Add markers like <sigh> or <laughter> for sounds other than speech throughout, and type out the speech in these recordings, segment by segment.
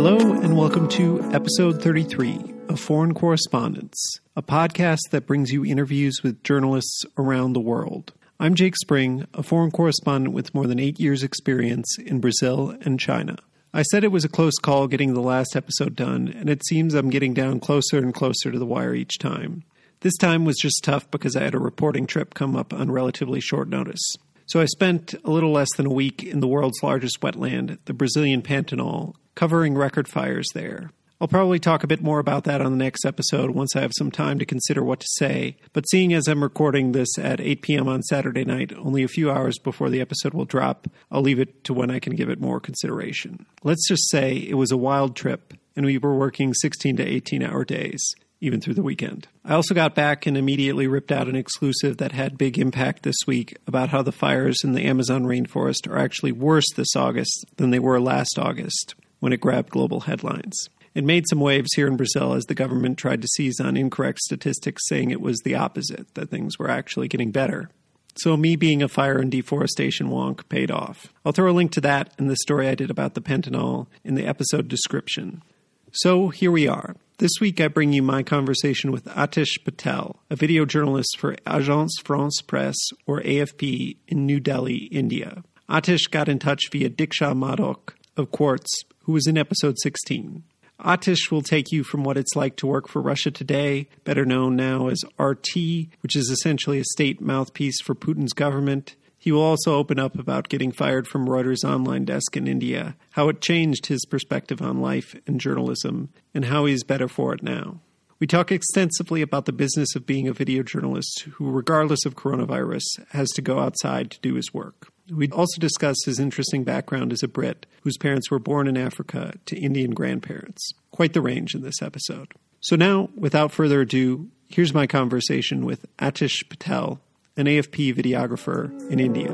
Hello, and welcome to episode 33 of Foreign Correspondence, a podcast that brings you interviews with journalists around the world. I'm Jake Spring, a foreign correspondent with more than eight years' experience in Brazil and China. I said it was a close call getting the last episode done, and it seems I'm getting down closer and closer to the wire each time. This time was just tough because I had a reporting trip come up on relatively short notice. So I spent a little less than a week in the world's largest wetland, the Brazilian Pantanal, covering record fires there. I'll probably talk a bit more about that on the next episode once I have some time to consider what to say. But seeing as I'm recording this at 8 p.m. on Saturday night, only a few hours before the episode will drop, I'll leave it to when I can give it more consideration. Let's just say it was a wild trip, and we were working 16 to 18 hour days even through the weekend. I also got back and immediately ripped out an exclusive that had big impact this week about how the fires in the Amazon rainforest are actually worse this August than they were last August when it grabbed global headlines. It made some waves here in Brazil as the government tried to seize on incorrect statistics saying it was the opposite, that things were actually getting better. So, me being a fire and deforestation wonk paid off. I'll throw a link to that and the story I did about the Pantanal in the episode description. So, here we are. This week, I bring you my conversation with Atish Patel, a video journalist for Agence France Presse, or AFP, in New Delhi, India. Atish got in touch via Diksha Madhok of Quartz, who was in episode 16. Atish will take you from what it's like to work for Russia Today, better known now as RT, which is essentially a state mouthpiece for Putin's government. He will also open up about getting fired from Reuters' online desk in India, how it changed his perspective on life and journalism, and how he's better for it now. We talk extensively about the business of being a video journalist who, regardless of coronavirus, has to go outside to do his work. We also discuss his interesting background as a Brit whose parents were born in Africa to Indian grandparents. Quite the range in this episode. So now, without further ado, here's my conversation with Atish Patel, an AFP videographer in India.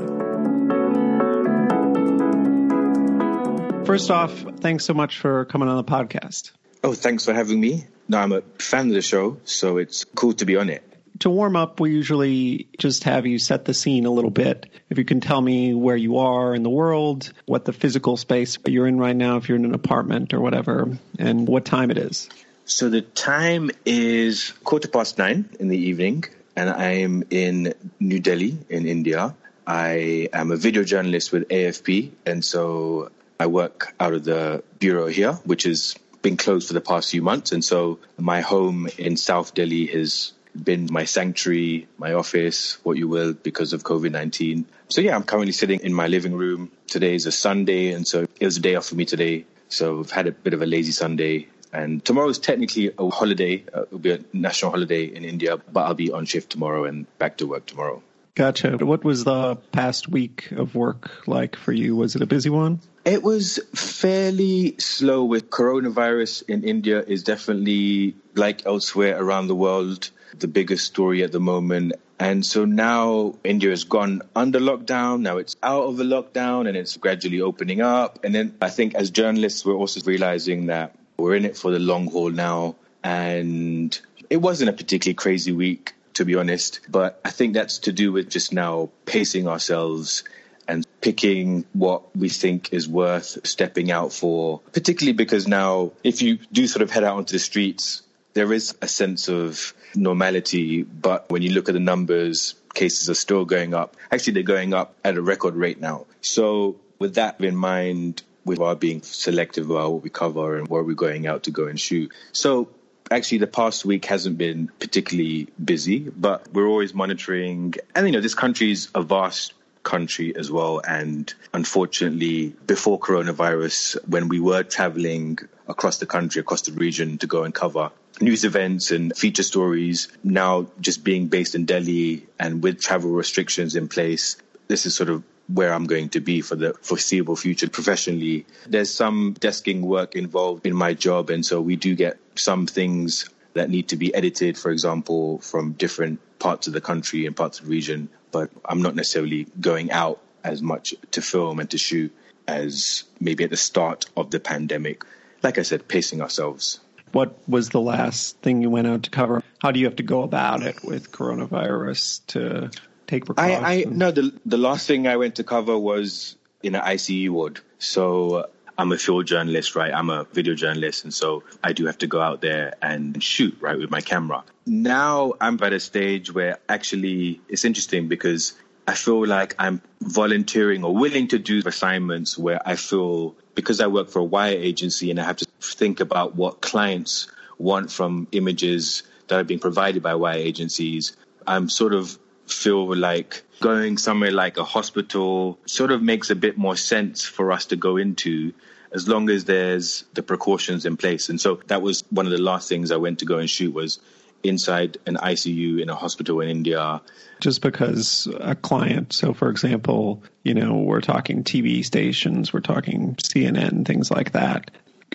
First off, thanks so much for coming on the podcast. Oh, thanks for having me. No, I'm a fan of the show, so it's cool to be on it to warm up, we usually just have you set the scene a little bit. If you can tell me where you are in the world, what the physical space you're in right now, if you're in an apartment or whatever, and what time it is. So the time is quarter past nine in the evening, and I am in New Delhi in India. I am a video journalist with AFP, and so I work out of the bureau here, which has been closed for the past few months. And so my home in South Delhi has been my sanctuary, my office, what you will, because of COVID 19. So, yeah, I'm currently sitting in my living room. Today is a Sunday, and so it was a day off for me today. So, I've had a bit of a lazy Sunday. And tomorrow is technically a holiday. Uh, it'll be a national holiday in India, but I'll be on shift tomorrow and back to work tomorrow. Gotcha. What was the past week of work like for you? Was it a busy one? It was fairly slow with coronavirus in India is definitely like elsewhere around the world the biggest story at the moment. And so now India has gone under lockdown. Now it's out of the lockdown and it's gradually opening up. And then I think as journalists, we're also realizing that we're in it for the long haul now. And it wasn't a particularly crazy week, to be honest. But I think that's to do with just now pacing ourselves and picking what we think is worth stepping out for, particularly because now if you do sort of head out onto the streets, there is a sense of normality, but when you look at the numbers, cases are still going up. Actually, they're going up at a record rate now. So, with that in mind, we are being selective about what we cover and where we're going out to go and shoot. So, actually, the past week hasn't been particularly busy, but we're always monitoring. And, you know, this country is a vast country as well. And unfortunately, before coronavirus, when we were traveling across the country, across the region to go and cover news events and feature stories, now just being based in Delhi and with travel restrictions in place, this is sort of where I'm going to be for the foreseeable future professionally. There's some desking work involved in my job, and so we do get some things that need to be edited, for example, from different parts of the country and parts of the region but I'm not necessarily going out as much to film and to shoot as maybe at the start of the pandemic. Like I said, pacing ourselves. What was the last thing you went out to cover? How do you have to go about it with coronavirus to take precautions? I, I no, the the last thing I went to cover was in an ICU ward. So uh, I'm a field journalist, right? I'm a video journalist. And so I do have to go out there and shoot, right, with my camera. Now I'm at a stage where actually it's interesting because I feel like I'm volunteering or willing to do assignments where I feel because I work for a wire agency and I have to think about what clients want from images that are being provided by wire agencies, I'm sort of feel like going somewhere like a hospital sort of makes a bit more sense for us to go into as long as there's the precautions in place. And so that was one of the last things I went to go and shoot was inside an ICU in a hospital in India. Just because a client, so for example, you know, we're talking TV stations, we're talking CNN, things like that.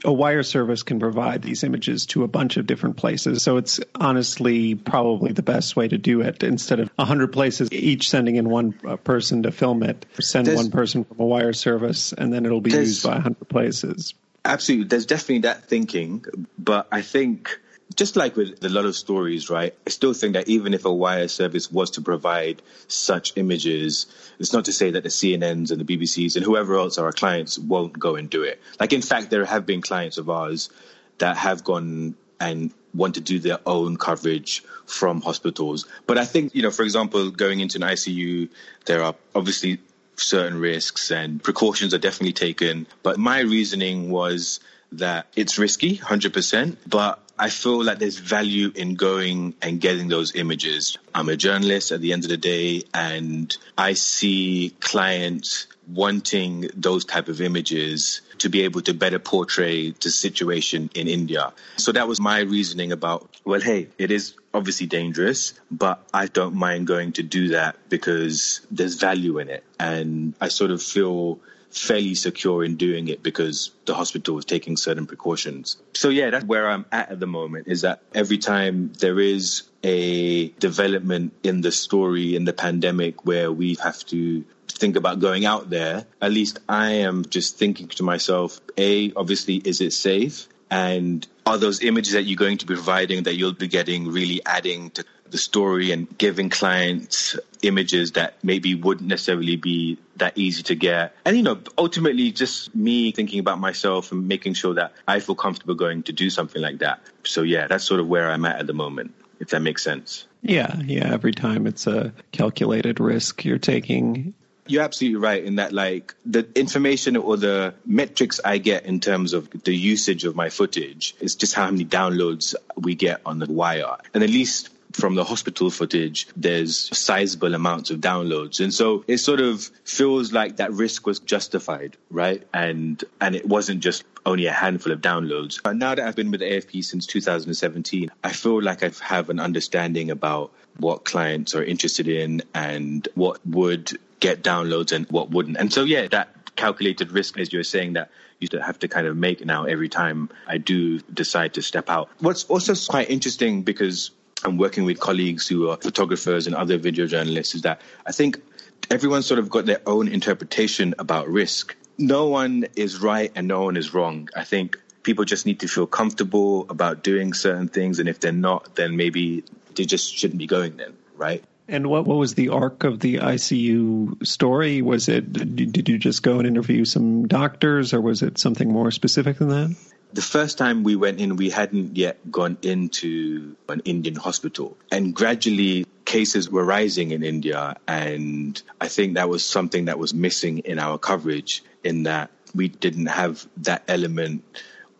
A wire service can provide these images to a bunch of different places. So it's honestly probably the best way to do it. Instead of 100 places, each sending in one person to film it, send there's, one person from a wire service, and then it'll be used by 100 places. Absolutely. There's definitely that thinking. But I think just like with a lot of stories, right? I still think that even if a wire service was to provide such images, it's not to say that the CNNs and the BBCs and whoever else are our clients won't go and do it. Like, in fact, there have been clients of ours that have gone and want to do their own coverage from hospitals. But I think, you know, for example, going into an ICU, there are obviously certain risks and precautions are definitely taken. But my reasoning was that it's risky, 100%, but I feel like there's value in going and getting those images. I'm a journalist at the end of the day, and I see clients wanting those type of images to be able to better portray the situation in India. So that was my reasoning about, well, hey, it is obviously dangerous, but I don't mind going to do that because there's value in it. And I sort of feel fairly secure in doing it because the hospital was taking certain precautions. So yeah, that's where I'm at at the moment is that every time there is a development in the story in the pandemic where we have to think about going out there, at least I am just thinking to myself, A, obviously, is it safe? And are those images that you're going to be providing that you'll be getting really adding to the story and giving clients images that maybe wouldn't necessarily be that easy to get. And, you know, ultimately just me thinking about myself and making sure that I feel comfortable going to do something like that. So, yeah, that's sort of where I'm at at the moment, if that makes sense. Yeah, yeah. Every time it's a calculated risk you're taking. You're absolutely right in that, like, the information or the metrics I get in terms of the usage of my footage is just how many downloads we get on the wire. And at least from the hospital footage, there's sizable amounts of downloads. And so it sort of feels like that risk was justified, right? And and it wasn't just only a handful of downloads. And now that I've been with AFP since 2017, I feel like I have an understanding about what clients are interested in and what would get downloads and what wouldn't. And so yeah, that calculated risk, as you're saying, that you have to kind of make now every time I do decide to step out. What's also quite interesting because and working with colleagues who are photographers and other video journalists is that I think everyone's sort of got their own interpretation about risk. No one is right and no one is wrong. I think people just need to feel comfortable about doing certain things. And if they're not, then maybe they just shouldn't be going then, right? And what, what was the arc of the ICU story? Was it, did you just go and interview some doctors or was it something more specific than that? The first time we went in, we hadn't yet gone into an Indian hospital. And gradually, cases were rising in India. And I think that was something that was missing in our coverage, in that we didn't have that element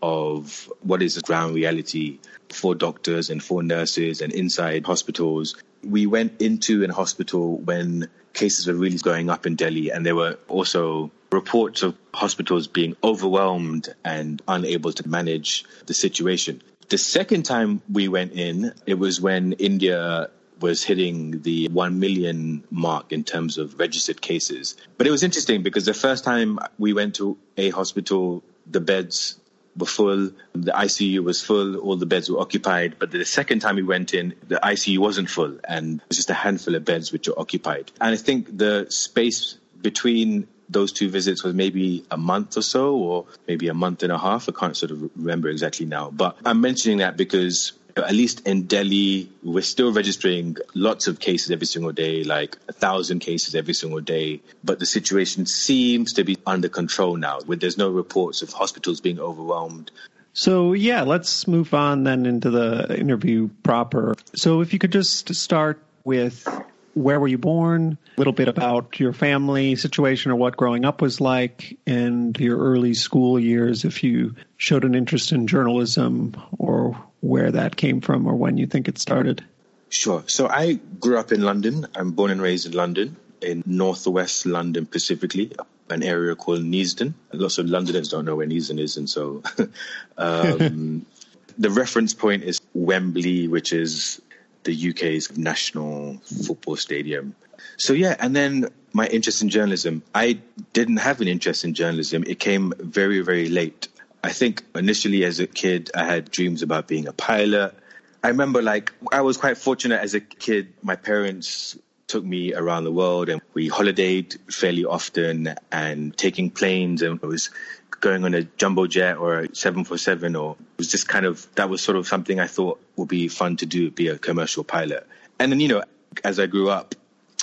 of what is the ground reality for doctors and for nurses and inside hospitals. We went into an hospital when cases were really going up in Delhi, and there were also reports of hospitals being overwhelmed and unable to manage the situation. The second time we went in, it was when India was hitting the 1 million mark in terms of registered cases. But it was interesting because the first time we went to a hospital, the beds were full, the ICU was full, all the beds were occupied. But the second time we went in, the ICU wasn't full and it was just a handful of beds which were occupied. And I think the space between those two visits was maybe a month or so, or maybe a month and a half. I can't sort of remember exactly now. But I'm mentioning that because at least in Delhi, we're still registering lots of cases every single day, like a thousand cases every single day. But the situation seems to be under control now, where there's no reports of hospitals being overwhelmed. So, yeah, let's move on then into the interview proper. So, if you could just start with where were you born, a little bit about your family situation or what growing up was like, and your early school years, if you showed an interest in journalism or where that came from or when you think it started. Sure. So I grew up in London. I'm born and raised in London, in northwest London specifically, an area called Neasden. Lots of Londoners don't know where Neasden is, and so <laughs> um, <laughs> the reference point is Wembley, which is the UK's national football stadium. So yeah, and then my interest in journalism. I didn't have an interest in journalism. It came very, very late. I think initially as a kid, I had dreams about being a pilot. I remember like I was quite fortunate as a kid. My parents took me around the world and we holidayed fairly often and taking planes and it was going on a jumbo jet or a 747 or it was just kind of that was sort of something I thought would be fun to do be a commercial pilot and then you know as I grew up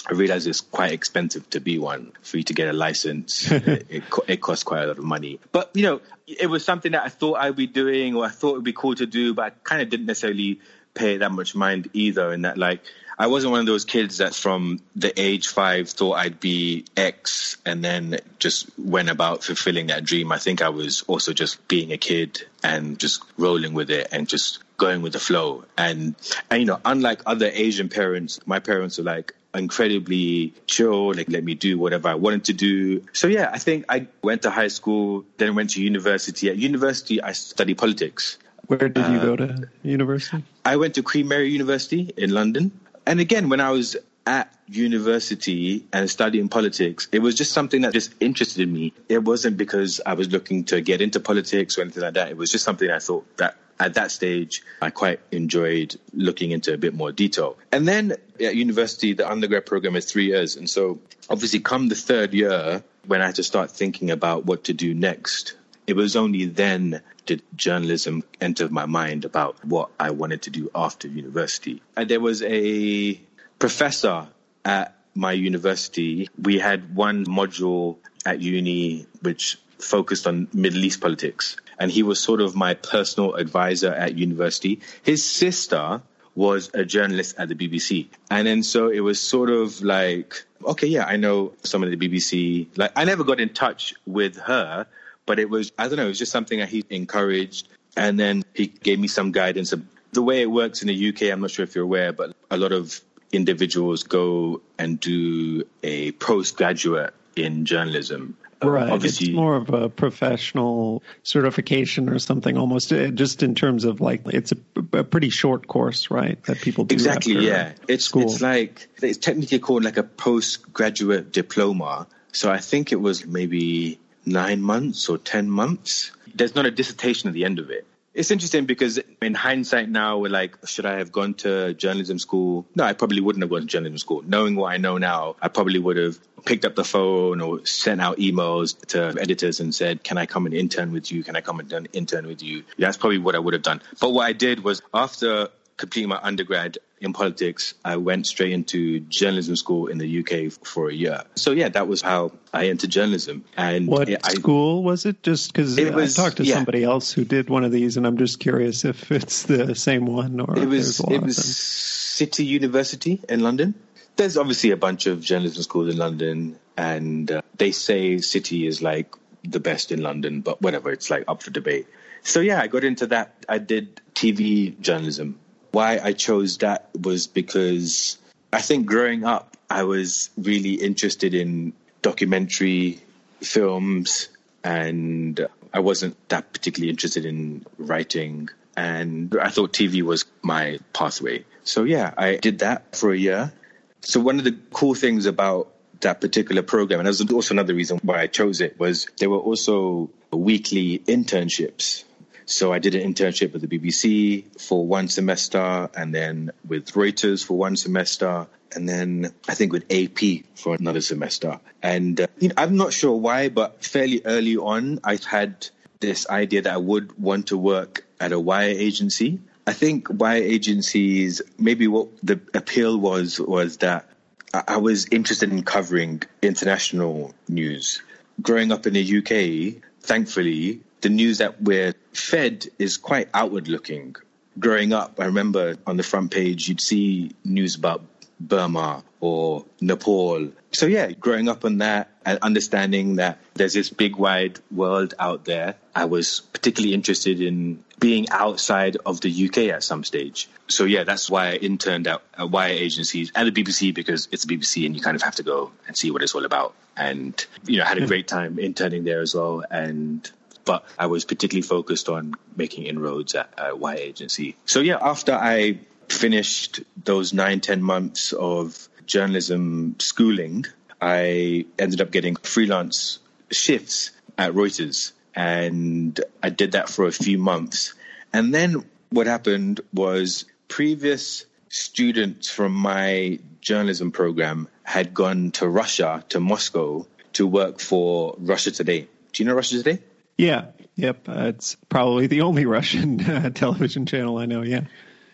I realized it's quite expensive to be one for you to get a license. <laughs> it, it, it costs quite a lot of money. But, you know, it was something that I thought I'd be doing or I thought it would be cool to do, but I kind of didn't necessarily pay that much mind either. And that, like, I wasn't one of those kids that from the age five thought I'd be X and then just went about fulfilling that dream. I think I was also just being a kid and just rolling with it and just going with the flow. And, and you know, unlike other Asian parents, my parents were like, incredibly chill, like let me do whatever I wanted to do. So yeah, I think I went to high school, then went to university. At university, I studied politics. Where did you uh, go to university? I went to Queen Mary University in London. And again, when I was at university and studying politics, it was just something that just interested me. It wasn't because I was looking to get into politics or anything like that. It was just something I thought that at that stage, I quite enjoyed looking into a bit more detail. And then at university, the undergrad program is three years. And so obviously come the third year, when I had to start thinking about what to do next, it was only then did journalism enter my mind about what I wanted to do after university. And there was a professor at my university. We had one module at uni which focused on Middle East politics. And he was sort of my personal advisor at university. His sister was a journalist at the BBC. And then so it was sort of like, okay, yeah, I know some of the BBC. Like, I never got in touch with her, but it was, I don't know, it was just something that he encouraged. And then he gave me some guidance. The way it works in the UK, I'm not sure if you're aware, but a lot of individuals go and do a postgraduate in journalism. Right. Obviously, it's more of a professional certification or something almost, uh, just in terms of like, it's a, a pretty short course, right? That people do. Exactly, yeah. It's, school. it's like, it's technically called like a postgraduate diploma. So I think it was maybe nine months or 10 months. There's not a dissertation at the end of it. It's interesting because in hindsight now, we're like, should I have gone to journalism school? No, I probably wouldn't have gone to journalism school. Knowing what I know now, I probably would have picked up the phone or sent out emails to editors and said, can I come and intern with you? Can I come and intern with you? That's probably what I would have done. But what I did was after completing my undergrad in politics, I went straight into journalism school in the UK for a year. So yeah, that was how I entered journalism. And what I, school was it? Just because I talked to yeah. somebody else who did one of these, and I'm just curious if it's the same one or it was. it was City University in London. There's obviously a bunch of journalism schools in London, and uh, they say City is like the best in London, but whatever, it's like up for debate. So yeah, I got into that. I did TV journalism why I chose that was because I think growing up, I was really interested in documentary films and I wasn't that particularly interested in writing. And I thought TV was my pathway. So yeah, I did that for a year. So one of the cool things about that particular program, and there's also another reason why I chose it, was there were also weekly internships so I did an internship with the BBC for one semester and then with Reuters for one semester and then I think with AP for another semester. And uh, you know, I'm not sure why, but fairly early on, I had this idea that I would want to work at a wire agency. I think wire agencies, maybe what the appeal was, was that I was interested in covering international news. Growing up in the UK, thankfully, the news that we're fed is quite outward looking. Growing up, I remember on the front page, you'd see news about Burma or Nepal. So, yeah, growing up on that and understanding that there's this big wide world out there, I was particularly interested in being outside of the UK at some stage. So, yeah, that's why I interned at, at Wire agencies and the BBC because it's the BBC and you kind of have to go and see what it's all about. And, you know, I had a hmm. great time interning there as well. And but I was particularly focused on making inroads at, at Wire agency. So yeah, after I finished those nine, ten months of journalism schooling, I ended up getting freelance shifts at Reuters. And I did that for a few months. And then what happened was previous students from my journalism program had gone to Russia, to Moscow, to work for Russia Today. Do you know Russia Today? Yeah. Yep. Uh, it's probably the only Russian <laughs> uh, television channel I know. Yeah.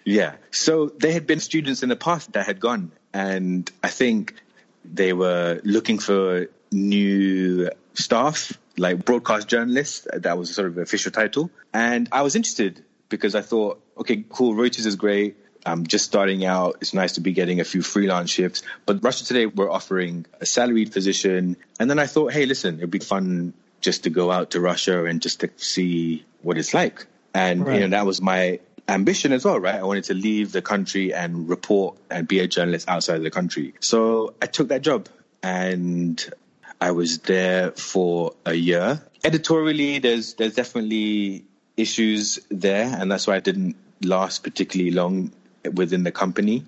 Yeah. So they had been students in the past that had gone. And I think they were looking for new staff, like broadcast journalists. That was sort of the official title. And I was interested because I thought, okay, cool, Reuters is great. I'm just starting out. It's nice to be getting a few freelance shifts. But Russia Today were offering a salaried position. And then I thought, hey, listen, it'd be fun just to go out to Russia and just to see what it's like. And, right. you know, that was my ambition as well, right? I wanted to leave the country and report and be a journalist outside of the country. So I took that job and I was there for a year. Editorially, there's there's definitely issues there, and that's why I didn't last particularly long within the company.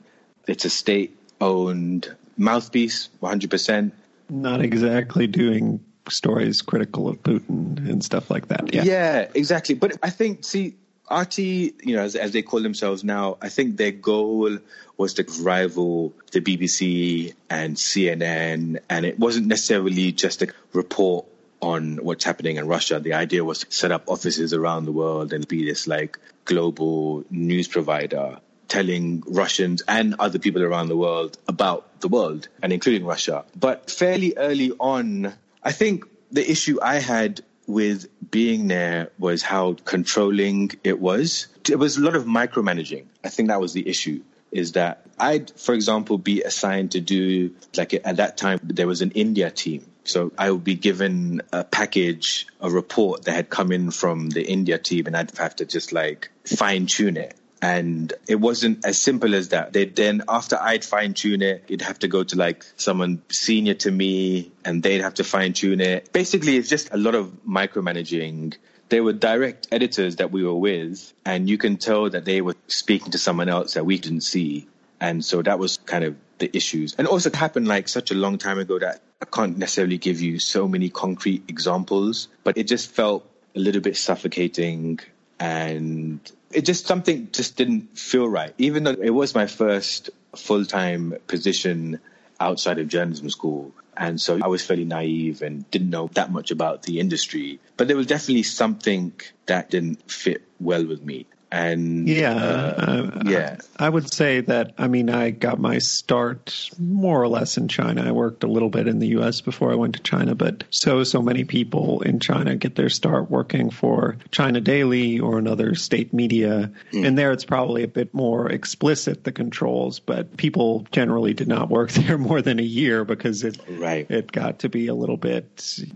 It's a state-owned mouthpiece, 100%. Not exactly doing stories critical of Putin and stuff like that. Yeah, yeah exactly. But I think, see, RT, you know, as, as, they call themselves now, I think their goal was to rival the BBC and CNN, and it wasn't necessarily just a report on what's happening in Russia. The idea was to set up offices around the world and be this like global news provider telling Russians and other people around the world about the world and including Russia. But fairly early on, I think the issue I had with being there was how controlling it was. It was a lot of micromanaging. I think that was the issue is that I'd, for example, be assigned to do, like at that time, there was an India team. So I would be given a package, a report that had come in from the India team, and I'd have to just like fine tune it. And it wasn't as simple as that. They then, after I'd fine tune it, it'd have to go to like someone senior to me and they'd have to fine tune it. Basically, it's just a lot of micromanaging. They were direct editors that we were with, and you can tell that they were speaking to someone else that we didn't see. And so that was kind of the issues. And also it happened like such a long time ago that I can't necessarily give you so many concrete examples, but it just felt a little bit suffocating and it just something just didn't feel right. Even though it was my first full time position outside of journalism school. And so I was fairly naive and didn't know that much about the industry. But there was definitely something that didn't fit well with me. And yeah, uh, uh, yeah, I would say that. I mean, I got my start more or less in China. I worked a little bit in the U.S. before I went to China, but so so many people in China get their start working for China Daily or another state media, mm. and there it's probably a bit more explicit the controls. But people generally did not work <laughs> there more than a year because it right. it got to be a little bit.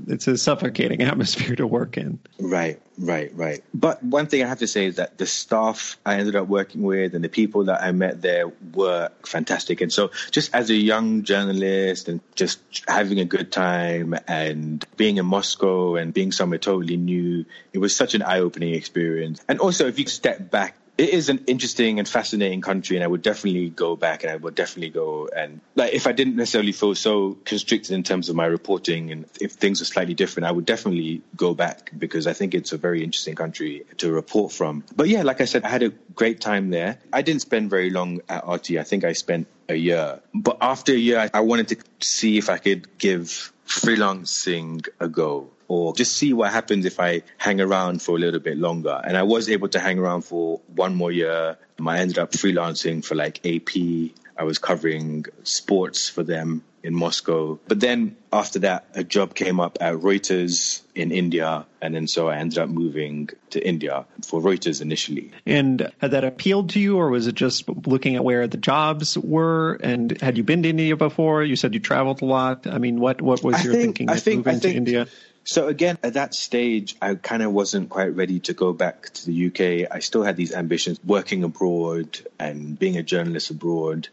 It's a suffocating atmosphere to work in. Right, right, right. But one thing I have to say is that the staff I ended up working with and the people that I met there were fantastic. And so just as a young journalist and just having a good time and being in Moscow and being somewhere totally new, it was such an eye opening experience. And also if you step back it is an interesting and fascinating country, and I would definitely go back, and I would definitely go and like if I didn't necessarily feel so constricted in terms of my reporting, and if things are slightly different, I would definitely go back because I think it's a very interesting country to report from. But yeah, like I said, I had a great time there. I didn't spend very long at RT. I think I spent a year, but after a year, I wanted to see if I could give freelancing a go or just see what happens if I hang around for a little bit longer. And I was able to hang around for one more year. I ended up freelancing for like AP. I was covering sports for them in Moscow. But then after that, a job came up at Reuters in India. And then so I ended up moving to India for Reuters initially. And had that appealed to you, or was it just looking at where the jobs were? And had you been to India before? You said you traveled a lot. I mean, what, what was I your think, thinking I of think, moving I think, to India? So again, at that stage, I kind of wasn't quite ready to go back to the UK. I still had these ambitions, working abroad and being a journalist abroad.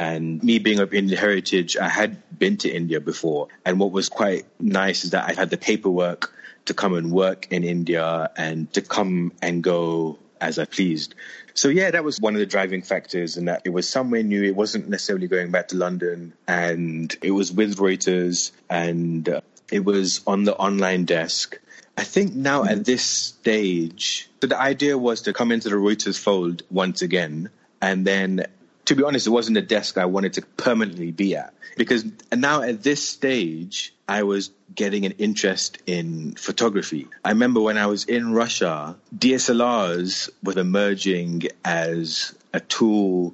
And me being of Indian heritage, I had been to India before. And what was quite nice is that I had the paperwork to come and work in India and to come and go as I pleased. So yeah, that was one of the driving factors and that it was somewhere new. It wasn't necessarily going back to London and it was with Reuters and uh, it was on the online desk. I think now at this stage, so the idea was to come into the Reuters fold once again and then to be honest, it wasn't a desk I wanted to permanently be at because now at this stage, I was getting an interest in photography. I remember when I was in Russia, DSLRs were emerging as a tool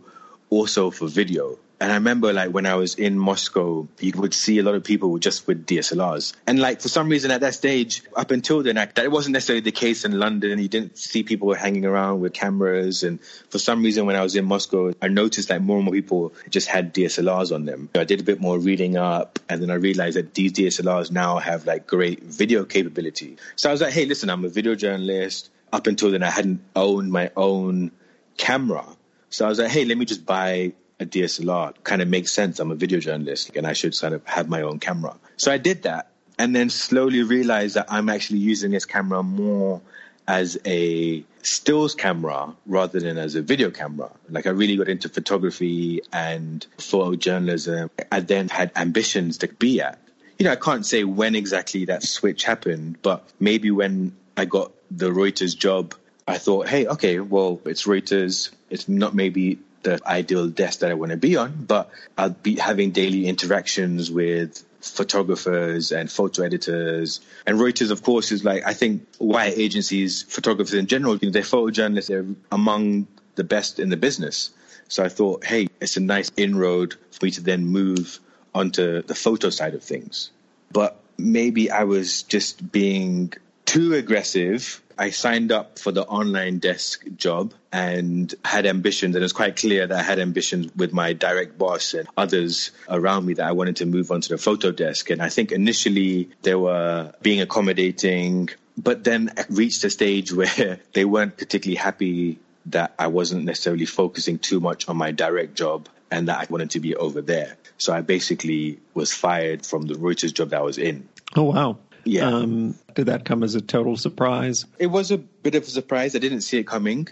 also for video. And I remember like when I was in Moscow, you would see a lot of people just with DSLRs. And like for some reason at that stage, up until then, like, that wasn't necessarily the case in London. You didn't see people hanging around with cameras. And for some reason, when I was in Moscow, I noticed that more and more people just had DSLRs on them. I did a bit more reading up and then I realized that these DSLRs now have like great video capability. So I was like, hey, listen, I'm a video journalist. Up until then, I hadn't owned my own camera. So I was like, hey, let me just buy a DSLR kind of makes sense. I'm a video journalist and I should sort of have my own camera. So I did that and then slowly realized that I'm actually using this camera more as a stills camera rather than as a video camera. Like I really got into photography and photojournalism. I then had ambitions to be at. You know, I can't say when exactly that switch happened, but maybe when I got the Reuters job, I thought, hey, okay, well, it's Reuters. It's not maybe the ideal desk that I want to be on, but I'll be having daily interactions with photographers and photo editors. And Reuters, of course, is like, I think wire agencies, photographers in general, you know, they're photojournalists, they're among the best in the business. So I thought, hey, it's a nice inroad for me to then move onto the photo side of things. But maybe I was just being too aggressive I signed up for the online desk job and had ambitions. And it was quite clear that I had ambitions with my direct boss and others around me that I wanted to move onto the photo desk. And I think initially they were being accommodating, but then reached a stage <laughs> where they weren't particularly happy that I wasn't necessarily focusing too much on my direct job and that I wanted to be over there. So I basically was fired from the Reuters job that I was in. Oh, wow. Yeah. Um, did that come as a total surprise? It was a bit of a surprise. I didn't see it coming.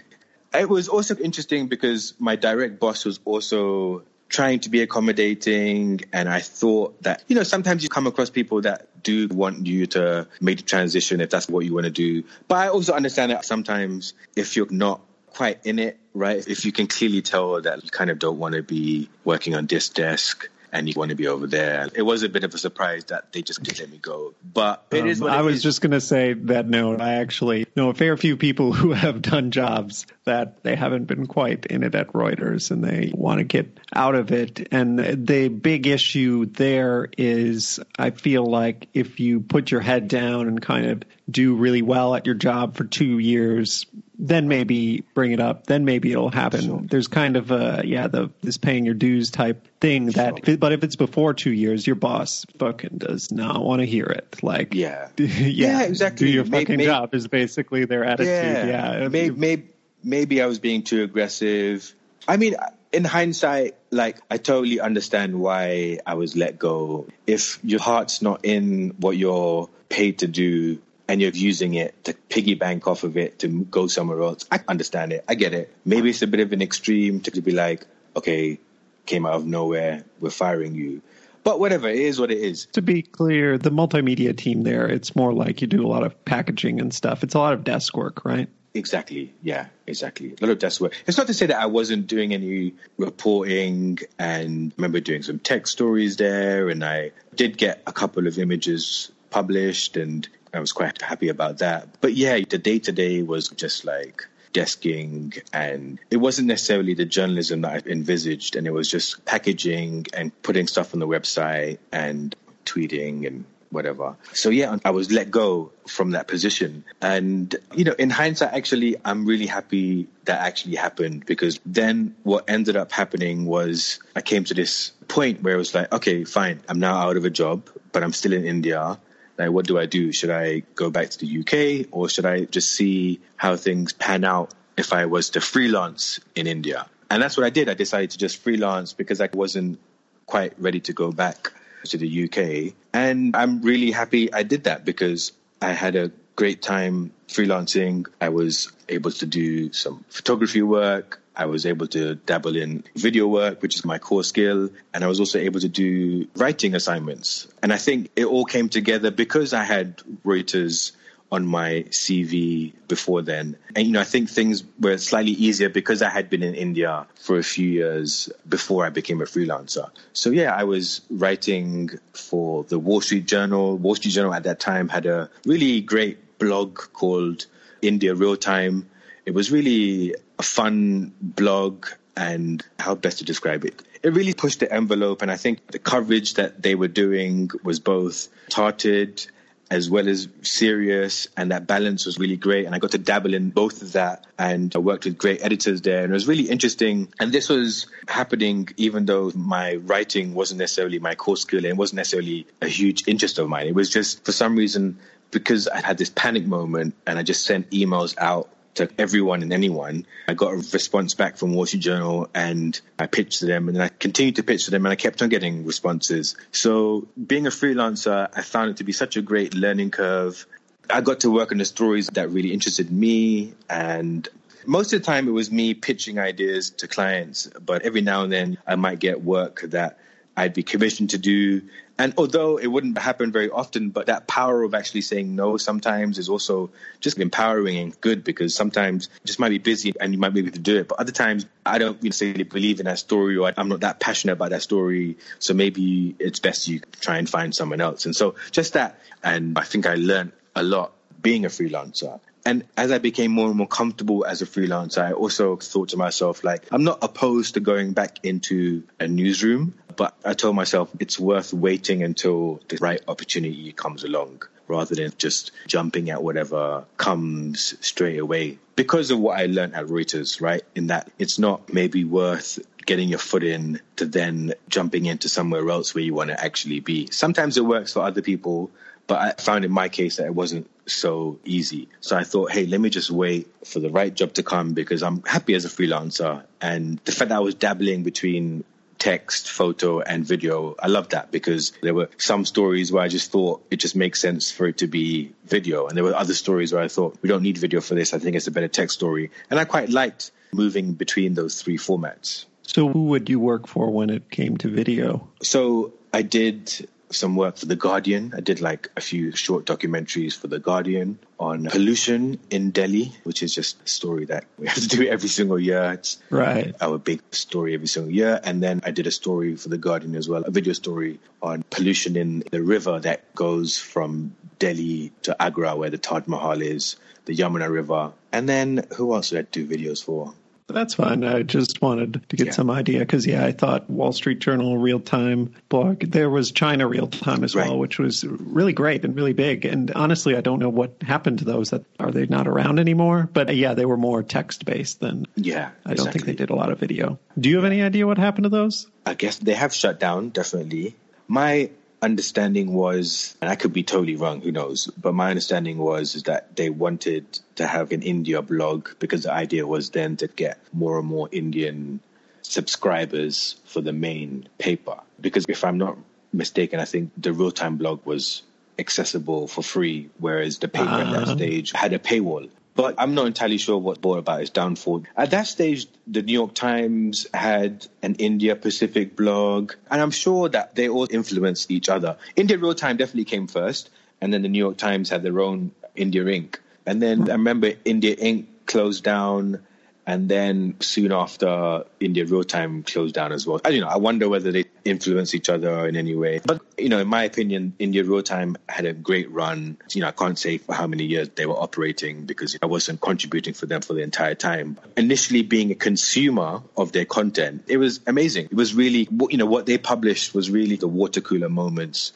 It was also interesting because my direct boss was also trying to be accommodating. And I thought that, you know, sometimes you come across people that do want you to make the transition if that's what you want to do. But I also understand that sometimes if you're not quite in it, right? If you can clearly tell that you kind of don't want to be working on this desk and you want to be over there. It was a bit of a surprise that they just didn't let me go. But it um, is I it was is. just going to say that note. I actually know a fair few people <laughs> who have done jobs that they haven't been quite in it at Reuters and they want to get out of it. And the big issue there is I feel like if you put your head down and kind of do really well at your job for two years, then maybe bring it up. Then maybe it'll happen. Sure. There's kind of a yeah, the this paying your dues type thing that. Sure. But if it's before two years, your boss fucking does not want to hear it. Like Yeah. <laughs> yeah, Yeah, exactly. Do your May- fucking may- job is basically their attitude. Yeah, Maybe, maybe, maybe I was being too aggressive. I mean, in hindsight, like, I totally understand why I was let go. If your heart's not in what you're paid to do and you're using it to piggy bank off of it to go somewhere else, I understand it. I get it. Maybe it's a bit of an extreme to be like, okay, came out of nowhere, we're firing you. But whatever, it is what it is. To be clear, the multimedia team there, it's more like you do a lot of packaging and stuff. It's a lot of desk work, right? Exactly. Yeah, exactly. A lot of desk work. It's not to say that I wasn't doing any reporting and remember doing some tech stories there and I did get a couple of images published and I was quite happy about that. But yeah, the day to day was just like desking and it wasn't necessarily the journalism that I envisaged and it was just packaging and putting stuff on the website and tweeting and whatever. So yeah, I was let go from that position. And, you know, in hindsight, actually, I'm really happy that actually happened because then what ended up happening was I came to this point where it was like, okay, fine, I'm now out of a job, but I'm still in India. Like, what do I do? Should I go back to the UK or should I just see how things pan out if I was to freelance in India? And that's what I did. I decided to just freelance because I wasn't quite ready to go back to the UK. And I'm really happy I did that because I had a great time freelancing. I was able to do some photography work. I was able to dabble in video work, which is my core skill. And I was also able to do writing assignments. And I think it all came together because I had Reuters on my CV before then. And, you know, I think things were slightly easier because I had been in India for a few years before I became a freelancer. So, yeah, I was writing for the Wall Street Journal. Wall Street Journal at that time had a really great blog called India Real Time. It was really fun blog and how best to describe it. It really pushed the envelope, and I think the coverage that they were doing was both tarted as well as serious, and that balance was really great. And I got to dabble in both of that, and I worked with great editors there, and it was really interesting. And this was happening even though my writing wasn't necessarily my core skill, and it wasn't necessarily a huge interest of mine. It was just for some reason because I had this panic moment, and I just sent emails out to everyone and anyone. I got a response back from Wall Street Journal and I pitched to them and then I continued to pitch to them and I kept on getting responses. So being a freelancer, I found it to be such a great learning curve. I got to work on the stories that really interested me and most of the time it was me pitching ideas to clients, but every now and then I might get work that I'd be commissioned to do. And although it wouldn't happen very often, but that power of actually saying no sometimes is also just empowering and good because sometimes you just might be busy and you might be able to do it. But other times I don't necessarily believe in that story or I'm not that passionate about that story. So maybe it's best you try and find someone else. And so just that. And I think I learned a lot being a freelancer. And as I became more and more comfortable as a freelancer, I also thought to myself, like, I'm not opposed to going back into a newsroom, but I told myself it's worth waiting until the right opportunity comes along rather than just jumping at whatever comes straight away. Because of what I learned at Reuters, right? In that it's not maybe worth getting your foot in to then jumping into somewhere else where you want to actually be. Sometimes it works for other people, but I found in my case that it wasn't so easy. So I thought, hey, let me just wait for the right job to come because I'm happy as a freelancer. And the fact that I was dabbling between text, photo, and video, I love that because there were some stories where I just thought it just makes sense for it to be video. And there were other stories where I thought we don't need video for this. I think it's a better text story. And I quite liked moving between those three formats. So, who would you work for when it came to video? So, I did some work for The Guardian. I did like a few short documentaries for The Guardian on pollution in Delhi, which is just a story that <laughs> we have to do every single year. It's right. our big story every single year. And then I did a story for The Guardian as well, a video story on pollution in the river that goes from Delhi to Agra, where the Taj Mahal is, the Yamuna River. And then who else did I do videos for? That's fine. I just wanted to get yeah. some idea because, yeah, I thought Wall Street Journal real time blog. There was China real time as right. well, which was really great and really big. And honestly, I don't know what happened to those. That are they not around anymore? But yeah, they were more text based than. Yeah, I don't think they did a lot of video. Do you have any idea what happened to those? I guess they have shut down. Definitely. My understanding was, and I could be totally wrong, who knows, but my understanding was is that they wanted to have an India blog because the idea was then to get more and more Indian subscribers for the main paper. Because if I'm not mistaken, I think the real time blog was accessible for free, whereas the paper uh-huh. at that uh-huh. stage had a paywall. But I'm not entirely sure what brought about its downfall. At that stage, the New York Times had an India Pacific blog, and I'm sure that they all influenced each other. India Real Time definitely came first, and then the New York Times had their own India Ink. And then I remember India Ink closed down, And then soon after, India Real Time closed down as well. I, you know, I wonder whether they influence each other in any way. But, you know, in my opinion, India Real Time had a great run. You know, I can't say for how many years they were operating because I wasn't contributing for them for the entire time. Initially being a consumer of their content, it was amazing. It was really, you know, what they published was really the water cooler moments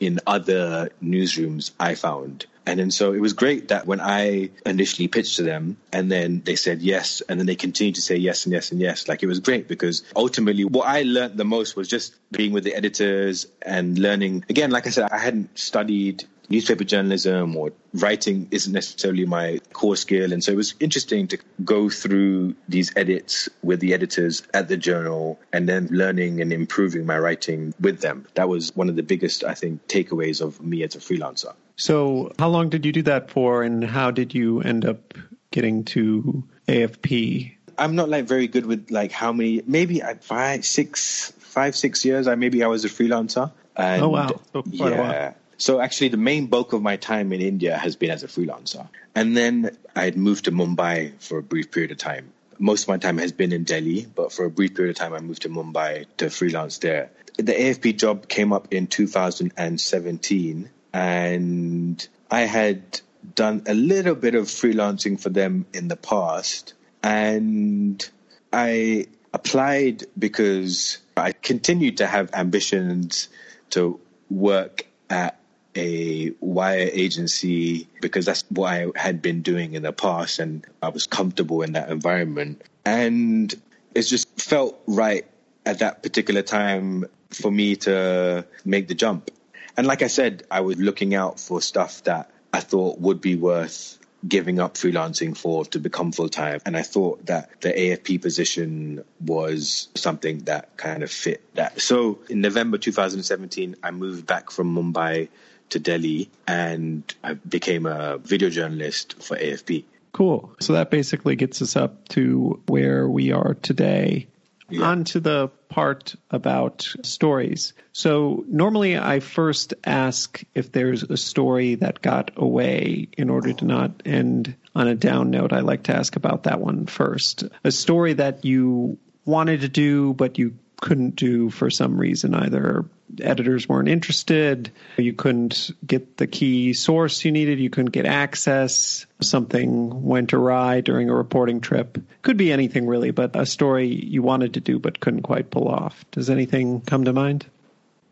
in other newsrooms I found. And then so it was great that when I initially pitched to them and then they said yes, and then they continued to say yes and yes and yes, like it was great because ultimately what I learned the most was just being with the editors and learning. Again, like I said, I hadn't studied newspaper journalism or writing isn't necessarily my core skill. And so it was interesting to go through these edits with the editors at the journal and then learning and improving my writing with them. That was one of the biggest, I think, takeaways of me as a freelancer. So, how long did you do that for, and how did you end up getting to AFP? I'm not like very good with like how many, maybe five, six, five, six years. I maybe I was a freelancer. And oh wow! So yeah. So actually, the main bulk of my time in India has been as a freelancer, and then I had moved to Mumbai for a brief period of time. Most of my time has been in Delhi, but for a brief period of time, I moved to Mumbai to freelance there. The AFP job came up in 2017 and I had done a little bit of freelancing for them in the past, and I applied because I continued to have ambitions to work at a wire agency because that's what I had been doing in the past and I was comfortable in that environment. And it just felt right at that particular time for me to make the jump. And like I said, I was looking out for stuff that I thought would be worth giving up freelancing for to become full time. And I thought that the AFP position was something that kind of fit that. So in November 2017, I moved back from Mumbai to Delhi and I became a video journalist for AFP. Cool. So that basically gets us up to where we are today. Yeah. On to the part about stories. So normally I first ask if there's a story that got away in order to not end on a down note. I like to ask about that one first. A story that you wanted to do, but you couldn't do for some reason. Either editors weren't interested, you couldn't get the key source you needed, you couldn't get access, something went awry during a reporting trip. Could be anything really, but a story you wanted to do but couldn't quite pull off. Does anything come to mind?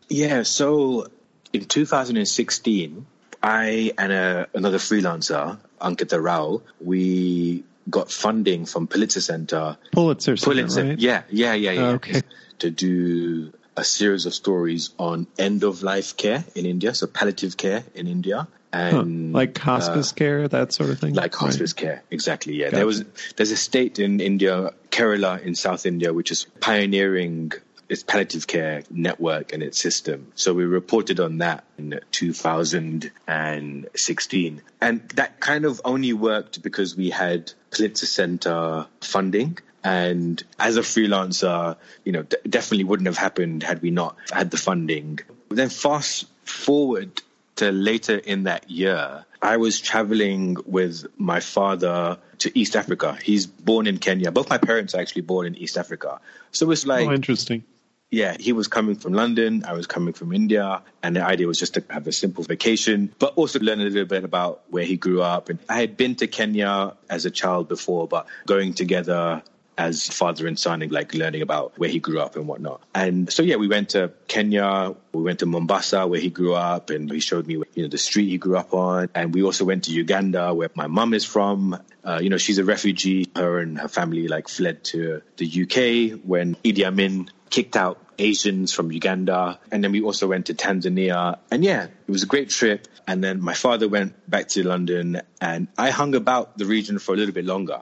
Yeah, so in 2016, I and a, another freelancer, Ankita Rao, we got funding from Pulitzer Center. Pulitzer Center, Pulitzer, right? Yeah, yeah, yeah, yeah. Oh, okay. To do a series of stories on end of life care in India, so palliative care in India. And huh. like hospice uh, care, that sort of thing. Like hospice right. care, exactly. Yeah, there was there's a state in India, Kerala in South India, which is pioneering its palliative care network and its system. So we reported on that in 2016. And that kind of only worked because we had Pulitzer Center funding. And as a freelancer, you know, d- definitely wouldn't have happened had we not had the funding. Then fast forward to later in that year, I was traveling with my father to East Africa. He's born in Kenya. Both my parents are actually born in East Africa. So it's like. Oh, interesting yeah, he was coming from London, I was coming from India, and the idea was just to have a simple vacation, but also learn a little bit about where he grew up. And I had been to Kenya as a child before, but going together as father and son and like learning about where he grew up and whatnot. And so yeah, we went to Kenya, we went to Mombasa where he grew up and he showed me you know the street he grew up on. And we also went to Uganda where my mum is from. Uh, you know, she's a refugee. Her and her family like fled to the UK when Idi Amin kicked out Asians from Uganda. And then we also went to Tanzania. And yeah, it was a great trip. And then my father went back to London and I hung about the region for a little bit longer.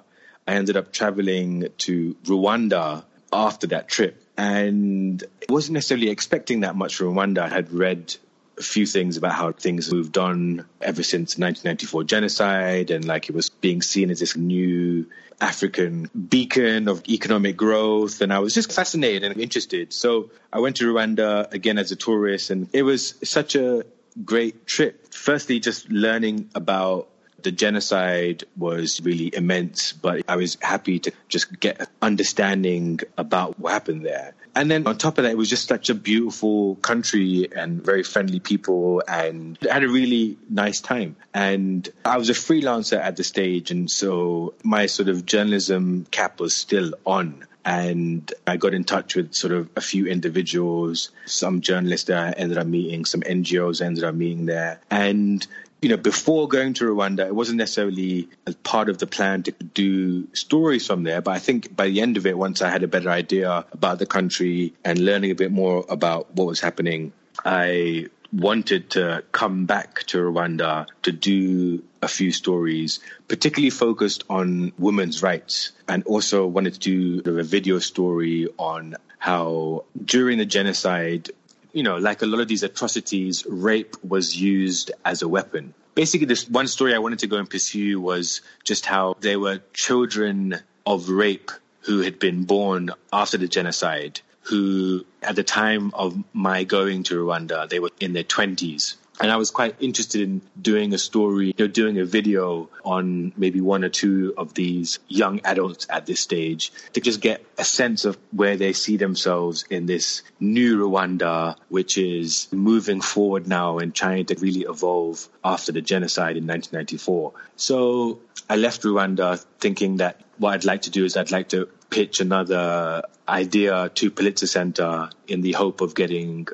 I ended up traveling to Rwanda after that trip. And wasn't necessarily expecting that much from Rwanda. I had read a few things about how things moved on ever since 1994 genocide and like it was being seen as this new African beacon of economic growth. And I was just fascinated and interested. So I went to Rwanda again as a tourist and it was such a great trip. Firstly, just learning about the genocide was really immense, but I was happy to just get understanding about what happened there. And then on top of that, it was just such a beautiful country and very friendly people and I had a really nice time. And I was a freelancer at the stage. And so my sort of journalism cap was still on and I got in touch with sort of a few individuals, some journalists that I ended up meeting, some NGOs I ended up meeting there. And you know, before going to Rwanda, it wasn't necessarily part of the plan to do stories from there. But I think by the end of it, once I had a better idea about the country and learning a bit more about what was happening, I wanted to come back to Rwanda to do a few stories, particularly focused on women's rights, and also wanted to do a video story on how during the genocide, you know, like a lot of these atrocities, rape was used as a weapon. Basically, this one story I wanted to go and pursue was just how there were children of rape who had been born after the genocide who, at the time of my going to Rwanda, they were in their 20s. And I was quite interested in doing a story, you know, doing a video on maybe one or two of these young adults at this stage to just get a sense of where they see themselves in this new Rwanda, which is moving forward now and trying to really evolve after the genocide in 1994. So I left Rwanda thinking that what I'd like to do is I'd like to pitch another idea to Pulitzer Center in the hope of getting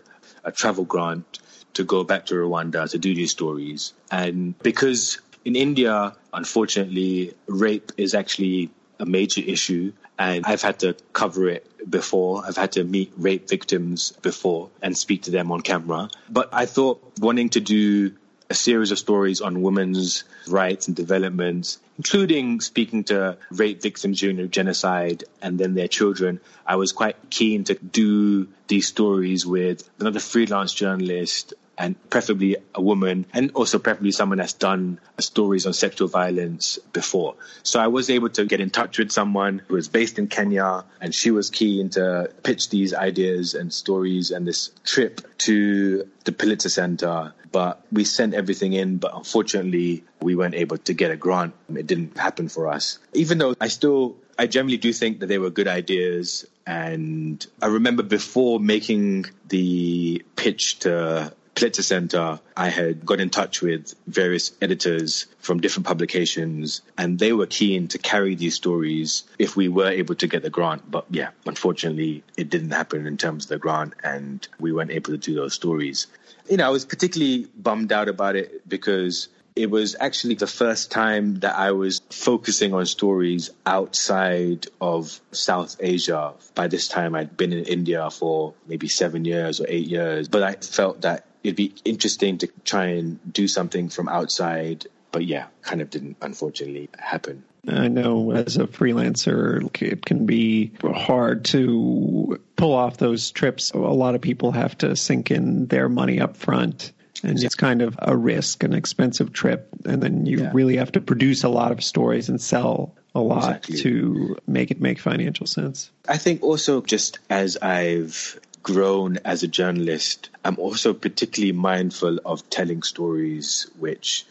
a travel grant to go back to Rwanda to do these stories. And because in India, unfortunately, rape is actually a major issue, and I've had to cover it before. I've had to meet rape victims before and speak to them on camera. But I thought wanting to do a series of stories on women's rights and developments, including speaking to rape victims during genocide and then their children. I was quite keen to do these stories with another freelance journalist and preferably a woman and also preferably someone that's done stories on sexual violence before. So I was able to get in touch with someone who was based in Kenya and she was keen to pitch these ideas and stories and this trip to the Pulitzer Center. But we sent everything in, but unfortunately we weren't able to get a grant. It didn't happen for us. Even though I still I generally do think that they were good ideas. And I remember before making the pitch to Pulitzer Center, I had got in touch with various editors from different publications, and they were keen to carry these stories if we were able to get the grant. But yeah, unfortunately, it didn't happen in terms of the grant, and we weren't able to do those stories. You know, I was particularly bummed out about it because it was actually the first time that I was focusing on stories outside of South Asia. By this time, I'd been in India for maybe seven years or eight years, but I felt that it'd be interesting to try and do something from outside. But yeah, kind of didn't unfortunately happen. I know as a freelancer, it can be hard to pull off those trips. A lot of people have to sink in their money up front. And it's kind of a risk, an expensive trip. And then you yeah. really have to produce a lot of stories and sell a lot exactly. to make it make financial sense. I think also just as I've grown as a journalist, I'm also particularly mindful of telling stories which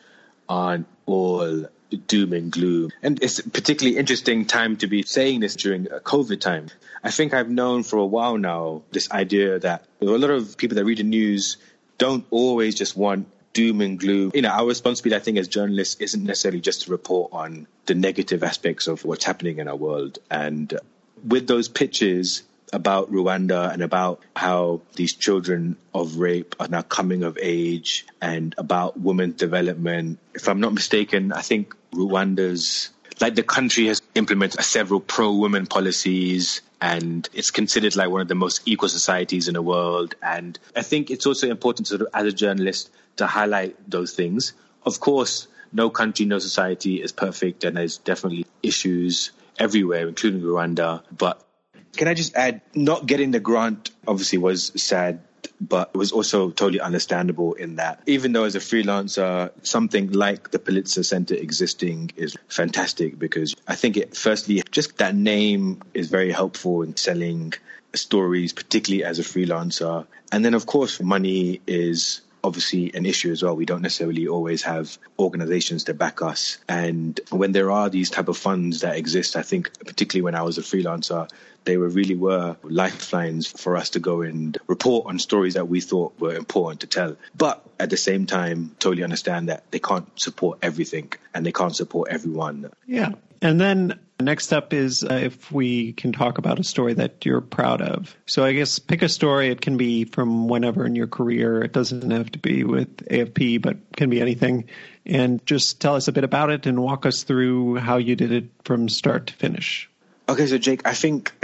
aren't all doom and gloom. And it's a particularly interesting time to be saying this during a COVID time. I think I've known for a while now this idea that a lot of people that read the news don't always just want doom and gloom. You know, our responsibility, I think, as journalists isn't necessarily just to report on the negative aspects of what's happening in our world. And with those pitches, about Rwanda and about how these children of rape are now coming of age and about women's development. If I'm not mistaken, I think Rwanda's like the country has implemented several pro women policies and it's considered like one of the most equal societies in the world. And I think it's also important to, as a journalist to highlight those things. Of course, no country, no society is perfect, and there's definitely issues everywhere, including Rwanda. But can I just add, not getting the grant obviously was sad, but it was also totally understandable in that even though as a freelancer, something like the Pulitzer Center existing is fantastic because I think it, firstly, just that name is very helpful in selling stories, particularly as a freelancer. And then, of course, money is obviously an issue as well. We don't necessarily always have organizations to back us. And when there are these type of funds that exist, I think particularly when I was a freelancer, they were really were lifelines for us to go and report on stories that we thought were important to tell. But at the same time, totally understand that they can't support everything and they can't support everyone. Yeah. And then next up is uh, if we can talk about a story that you're proud of. So I guess pick a story. It can be from whenever in your career. It doesn't have to be with AFP, but can be anything. And just tell us a bit about it and walk us through how you did it from start to finish. Okay, so Jake, I think <laughs>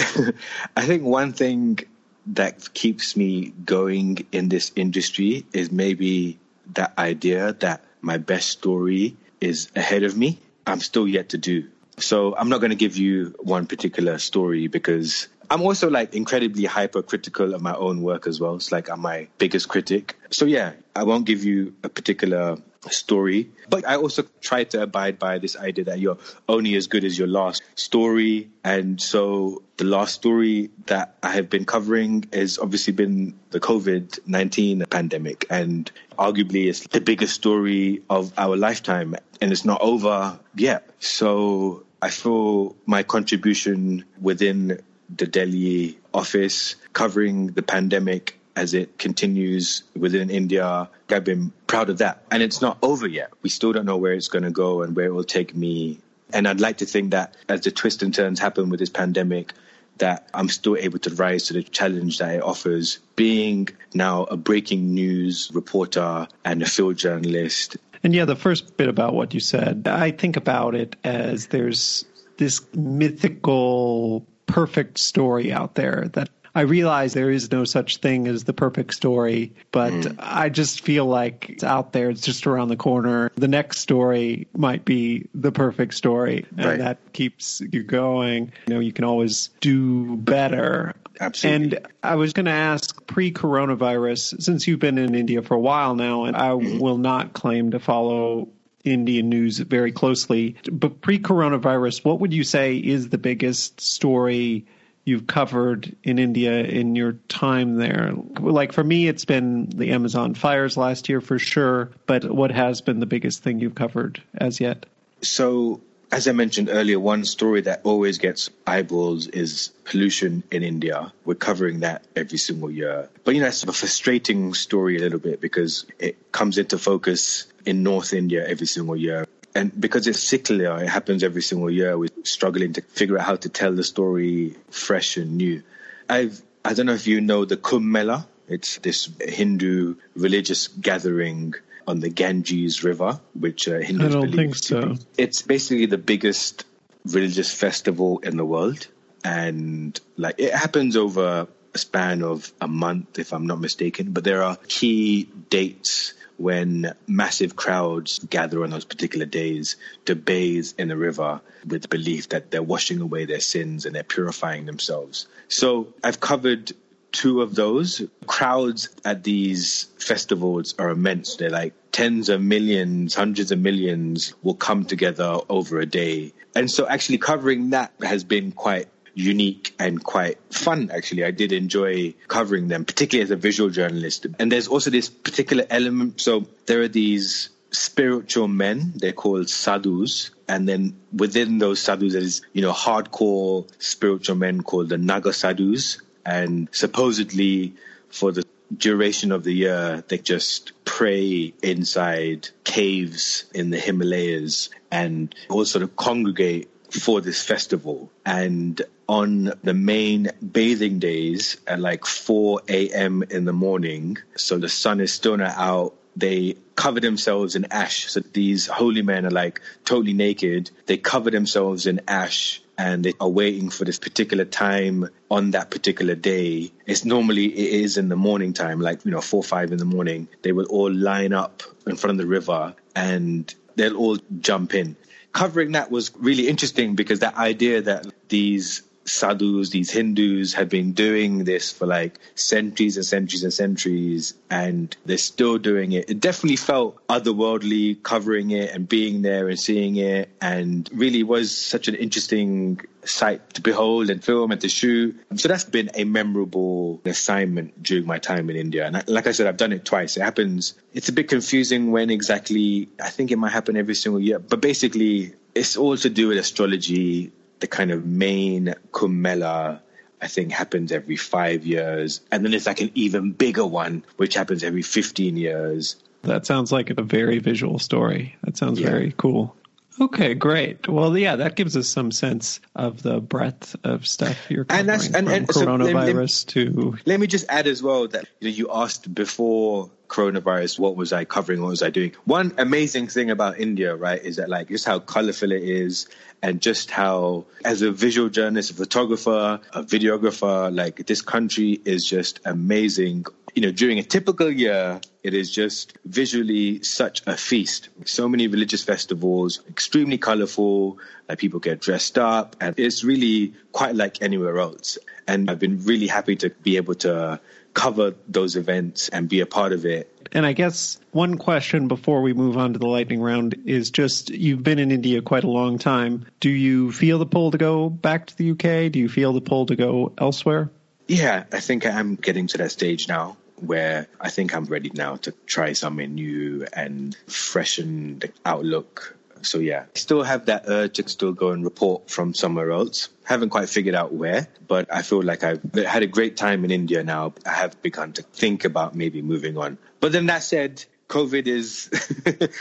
I think one thing that keeps me going in this industry is maybe that idea that my best story is ahead of me. I'm still yet to do. So I'm not going to give you one particular story because I'm also like incredibly hypercritical of my own work as well. It's like I'm my biggest critic. So yeah, I won't give you a particular story, but I also try to abide by this idea that you're only as good as your last story. And so the last story that I have been covering has obviously been the COVID 19 pandemic. And arguably it's the biggest story of our lifetime and it's not over yet. So I feel my contribution within the Delhi office covering the pandemic as it continues within India. I've been proud of that. And it's not over yet. We still don't know where it's going to go and where it will take me. And I'd like to think that as the twists and turns happen with this pandemic, that I'm still able to rise to the challenge that it offers, being now a breaking news reporter and a field journalist. And yeah, the first bit about what you said, I think about it as there's this mythical perfect story out there that I realize there is no such thing as the perfect story, but mm. I just feel like it's out there. It's just around the corner. The next story might be the perfect story, and right. that keeps you going. You know, you can always do better. Absolutely. And I was going to ask pre coronavirus, since you've been in India for a while now, and I mm. will not claim to follow Indian news very closely. But pre coronavirus, what would you say is the biggest story you've covered in India in your time there? Like for me, it's been the Amazon fires last year for sure. But what has been the biggest thing you've covered as yet? So, as I mentioned earlier, one story that always gets eyeballs is pollution in India. We're covering that every single year. But, you know, it's a frustrating story a little bit because it comes into focus in North India every single year. And because it's cyclical, it happens every single year. We're struggling to figure out how to tell the story fresh and new. I've, I don't know if you know the Kumbh Mela. It's this Hindu religious gathering on the Ganges River, which uh, Hindus I don't believe think so. Be. It's basically the biggest religious festival in the world, and like it happens over a span of a month, if I'm not mistaken. But there are key dates when massive crowds gather on those particular days to bathe in the river with the belief that they're washing away their sins and they're purifying themselves. So I've covered two of those. Crowds at these festivals are immense. They're like tens of millions, hundreds of millions will come together over a day. And so actually covering that has been quite unique and quite fun, actually. I did enjoy covering them, particularly as a visual journalist. And there's also this particular element. So there are these spiritual men, they're called sadhus. And then within those sadhus, there's, you know, hardcore spiritual men called the Naga sadhus. And supposedly for the duration of the year, they just pray inside caves in the Himalayas and all sort of congregate for this festival. And on the main bathing days at like 4 a.m. in the morning, so the sun is still not out, they cover themselves in ash. So these holy men are like totally naked. They cover themselves in ash and they are waiting for this particular time on that particular day. It's normally it is in the morning time, like you know, four five in the morning. They will all line up in front of the river and they'll all jump in covering that was really interesting because that idea that these sadhus, these Hindus have been doing this for like centuries and centuries and centuries, and they're still doing it. It definitely felt otherworldly covering it and being there and seeing it, and really was such an interesting sight to behold and film and to shoot. So that's been a memorable assignment during my time in India. And like I said, I've done it twice. It happens, it's a bit confusing when exactly, I think it might happen every single year, but basically, it's all to do with astrology the kind of main Kumbh I think happens every five years. And then there's like an even bigger one, which happens every 15 years. That sounds like a very visual story. That sounds yeah. very cool. Okay, great. Well, yeah, that gives us some sense of the breadth of stuff you're covering and that's, and, and, from coronavirus so let, to. Let me just add as well that you, know, you asked before coronavirus, what was I covering? What was I doing? One amazing thing about India, right, is that like just how colorful it is and just how, as a visual journalist, a photographer, a videographer, like this country is just amazing. You know, during a typical year, it is just visually such a feast. So many religious festivals, extremely colorful, like people get dressed up, and it's really quite like anywhere else. And I've been really happy to be able to cover those events and be a part of it. And I guess one question before we move on to the lightning round is just you've been in India quite a long time. Do you feel the pull to go back to the UK? Do you feel the pull to go elsewhere? Yeah, I think I'm getting to that stage now where I think I'm ready now to try something new and freshen the outlook. So yeah, still have that urge to still go and report from somewhere else. Haven't quite figured out where, but I feel like I've had a great time in India now. I have begun to think about maybe moving on. But then that said, COVID is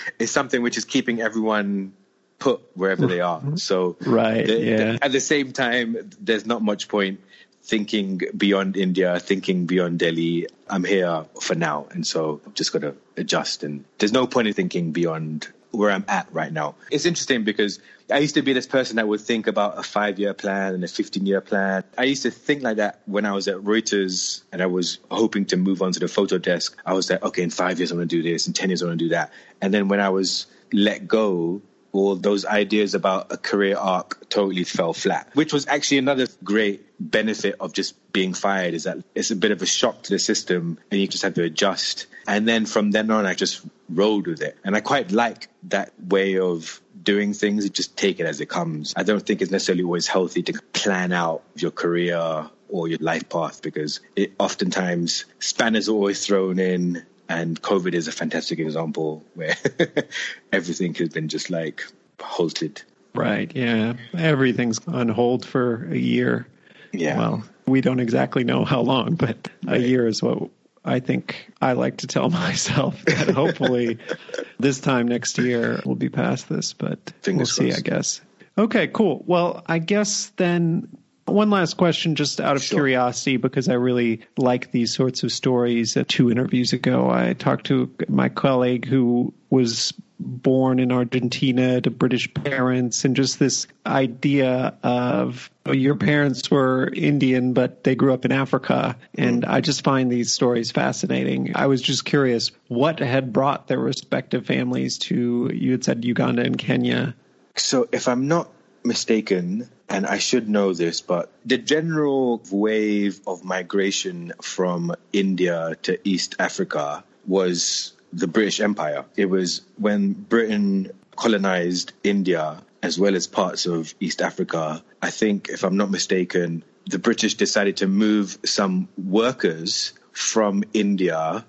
<laughs> is something which is keeping everyone put wherever they are. Mm-hmm. So right, the, yeah. The, at the same time, there's not much point thinking beyond India, thinking beyond Delhi. I'm here for now, and so I've just got to adjust. And there's no point in thinking beyond where I'm at right now. It's interesting because I used to be this person that would think about a five year plan and a 15 year plan. I used to think like that when I was at Reuters and I was hoping to move on to the photo desk. I was like, okay, in five years, I'm going to do this. In 10 years, I'm going to do that. And then when I was let go, all those ideas about a career arc totally fell flat, which was actually another great benefit of just being fired is that it's a bit of a shock to the system and you just have to adjust. And then from then on, I just rolled with it. And I quite like that way of doing things. You just take it as it comes. I don't think it's necessarily always healthy to plan out your career or your life path because it oftentimes spanners are always thrown in and COVID is a fantastic example where <laughs> everything has been just like halted. Right. Yeah. Everything's on hold for a year. Yeah. Well, we don't exactly know how long, but right. a year is what I think I like to tell <laughs> myself that hopefully this time next year we'll be past this, but Fingers we'll see, I guess. Okay, cool. Well, I guess then one last question, just out of sure. curiosity, because I really like these sorts of stories. Uh, two interviews ago, I talked to my colleague who was born in Argentina to British parents, and just this idea of oh, your parents were Indian, but they grew up in Africa. And I just find these stories fascinating. I was just curious what had brought their respective families to, you had said Uganda and Kenya. So, if I'm not mistaken, and I should know this, but the general wave of migration from India to East Africa was the British Empire. It was when Britain colonized India as well as parts of East Africa. I think, if I'm not mistaken, the British decided to move some workers from India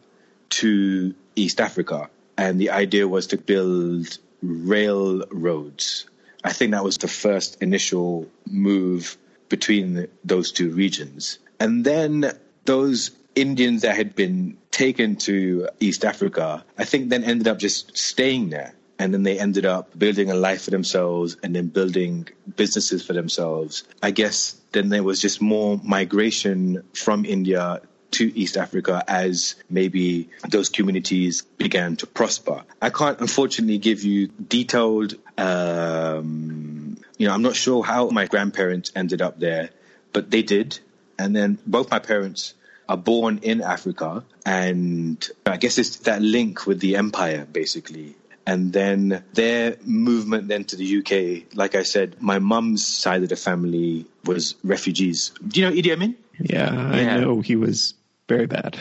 to East Africa. And the idea was to build railroads I think that was the first initial move between those two regions. And then those Indians that had been taken to East Africa, I think then ended up just staying there. And then they ended up building a life for themselves and then building businesses for themselves. I guess then there was just more migration from India to East Africa as maybe those communities began to prosper. I can't unfortunately give you detailed, um, you know, I'm not sure how my grandparents ended up there, but they did. And then both my parents are born in Africa. And I guess it's that link with the empire, basically. And then their movement then to the UK, like I said, my mum's side of the family was refugees. Do you know Idi Amin? Yeah, I know he was very bad.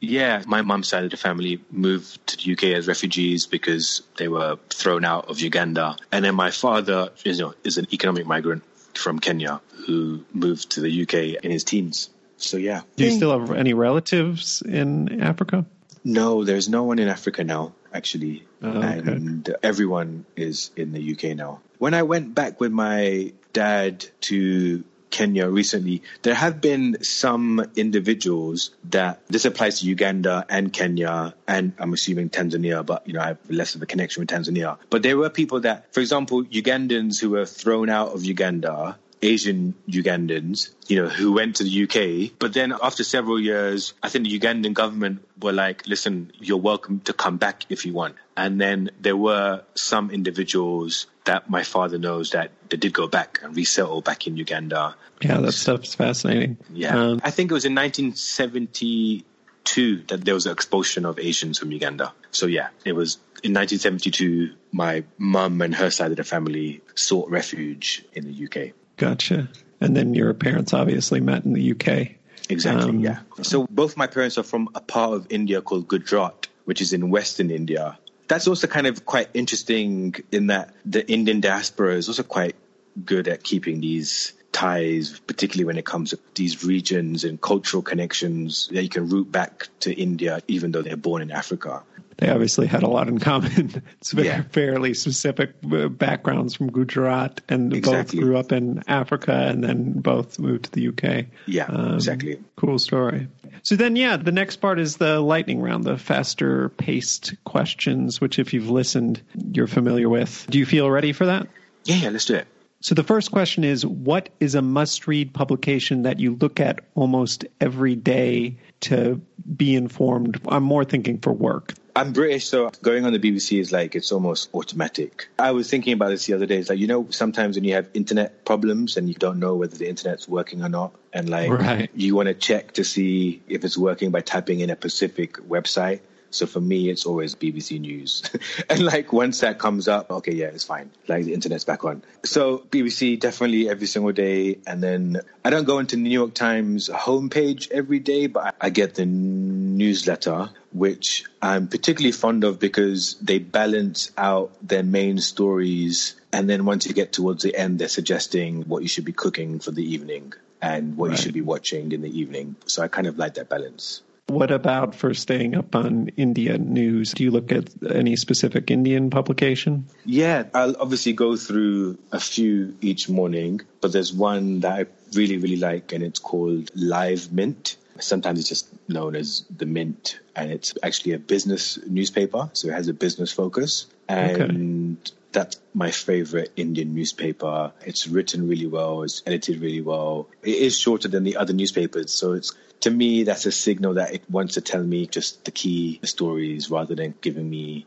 Yeah, my mum's side of the family moved to the UK as refugees because they were thrown out of Uganda. And then my father is, you know, is an economic migrant from Kenya who moved to the UK in his teens. So yeah. Do you still have any relatives in Africa? No, there's no one in Africa now, actually. Oh, okay. And everyone is in the UK now. When I went back with my dad to Kenya recently, there have been some individuals that this applies to Uganda and Kenya and I'm assuming Tanzania, but you know, I have less of a connection with Tanzania. But there were people that, for example, Ugandans who were thrown out of Uganda Asian Ugandans, you know, who went to the UK. But then after several years, I think the Ugandan government were like, listen, you're welcome to come back if you want. And then there were some individuals that my father knows that they did go back and resettle back in Uganda. Yeah, that stuff's fascinating. Yeah. Um, I think it was in 1972 that there was an expulsion of Asians from Uganda. So yeah, it was in 1972, my mum and her side of the family sought refuge in the UK. gotcha. And then your parents obviously met in the UK. Exactly, Um, yeah. So both my parents are from a part of India called Gujarat, which is in Western India. That's also kind of quite interesting in that the Indian diaspora is also quite good at keeping these ties, particularly when it comes to these regions and cultural connections that you can root back to India, even though they're born in Africa. They obviously had a lot in common. <laughs> It's very, Yeah. fairly specific uh, backgrounds from Gujarat, and Exactly. both grew up in Africa, and then both moved to the UK. Yeah, Um, exactly. Cool story. So then, yeah, the next part is the lightning round, the faster paced questions, which, if you've listened, you're familiar with. Do you feel ready for that? Yeah, yeah, let's do it. So the first question is What is a must read publication that you look at almost every day to be informed? I'm more thinking for work. I'm British, so going on the BBC is like it's almost automatic. I was thinking about this the other day. It's like you know, sometimes when you have internet problems and you don't know whether the internet's working or not, and like Right. you want to check to see if it's working by typing in a specific website. So for me, it's always BBC News. <laughs> and like once that comes up, okay, yeah, it's fine. Like the internet's back on. So BBC definitely every single day. And then I don't go into New York Times homepage every day, but I get the newsletter, which I'm particularly fond of because they balance out their main stories. And then once you get towards the end, they're suggesting what you should be cooking for the evening and what Right. you should be watching in the evening. So I kind of like that balance. What about for staying up on India news? Do you look at any specific Indian publication? Yeah, I'll obviously go through a few each morning, but there's one that I really, really like, and it's called Live Mint. Sometimes it's just known as the Mint, and it's actually a business newspaper, so it has a business focus. And that's my favorite Indian newspaper. It's written really well, it's edited really well. It is shorter than the other newspapers, so it's to me that's a signal that it wants to tell me just the key stories rather than giving me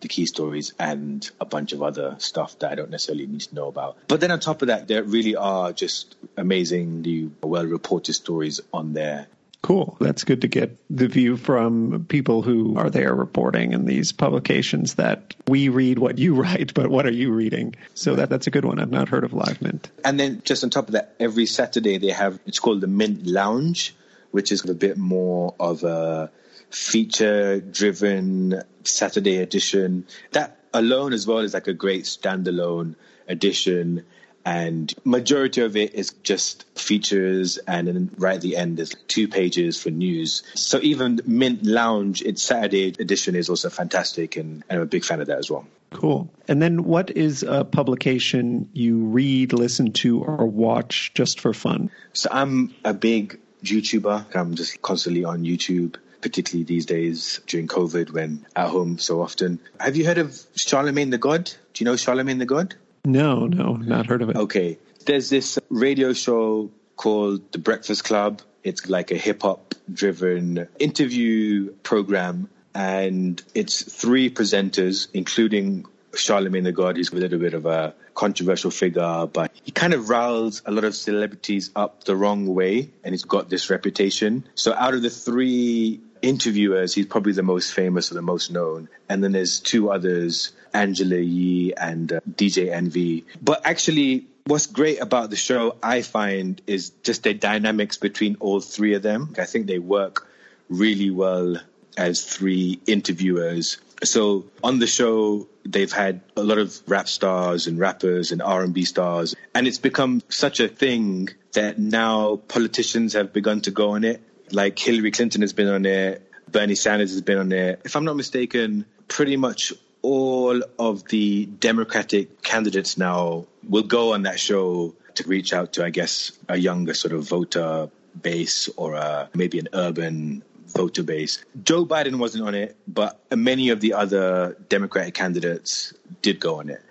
the key stories and a bunch of other stuff that I don't necessarily need to know about. But then on top of that, there really are just amazingly well reported stories on there. Cool. That's good to get the view from people who are there reporting in these publications that we read what you <laughs> write, but what are you reading? So that, that's a good one. I've not heard of Live Mint. And then just on top of that, every Saturday they have it's called the Mint Lounge, which is a bit more of a feature driven Saturday edition. That alone as well is like a great standalone edition. And majority of it is just features, and then right at the end there's two pages for news. So even Mint Lounge, its Saturday edition is also fantastic, and I'm a big fan of that as well. Cool. And then what is a publication you read, listen to, or watch just for fun? So I'm a big YouTuber. I'm just constantly on YouTube, particularly these days during COVID when at home so often. Have you heard of Charlemagne the God? Do you know Charlemagne the God? No, no, not heard of it. Okay. There's this radio show called The Breakfast Club. It's like a hip hop driven interview program. And it's three presenters, including Charlemagne the God, who's a little bit of a controversial figure, but he kind of riles a lot of celebrities up the wrong way. And he's got this reputation. So out of the three interviewers, he's probably the most famous or the most known. And then there's two others, Angela Yee and uh, DJ Envy. But actually, what's great about the show, I find, is just the dynamics between all three of them. I think they work really well as three interviewers. So on the show, they've had a lot of rap stars and rappers and R&B stars, and it's become such a thing that now politicians have begun to go on it. Like Hillary Clinton has been on it, Bernie Sanders has been on it. If I'm not mistaken, pretty much all of the Democratic candidates now will go on that show to reach out to, I guess, a younger sort of voter base or a, maybe an urban voter base. Joe Biden wasn't on it, but many of the other Democratic candidates did go on it.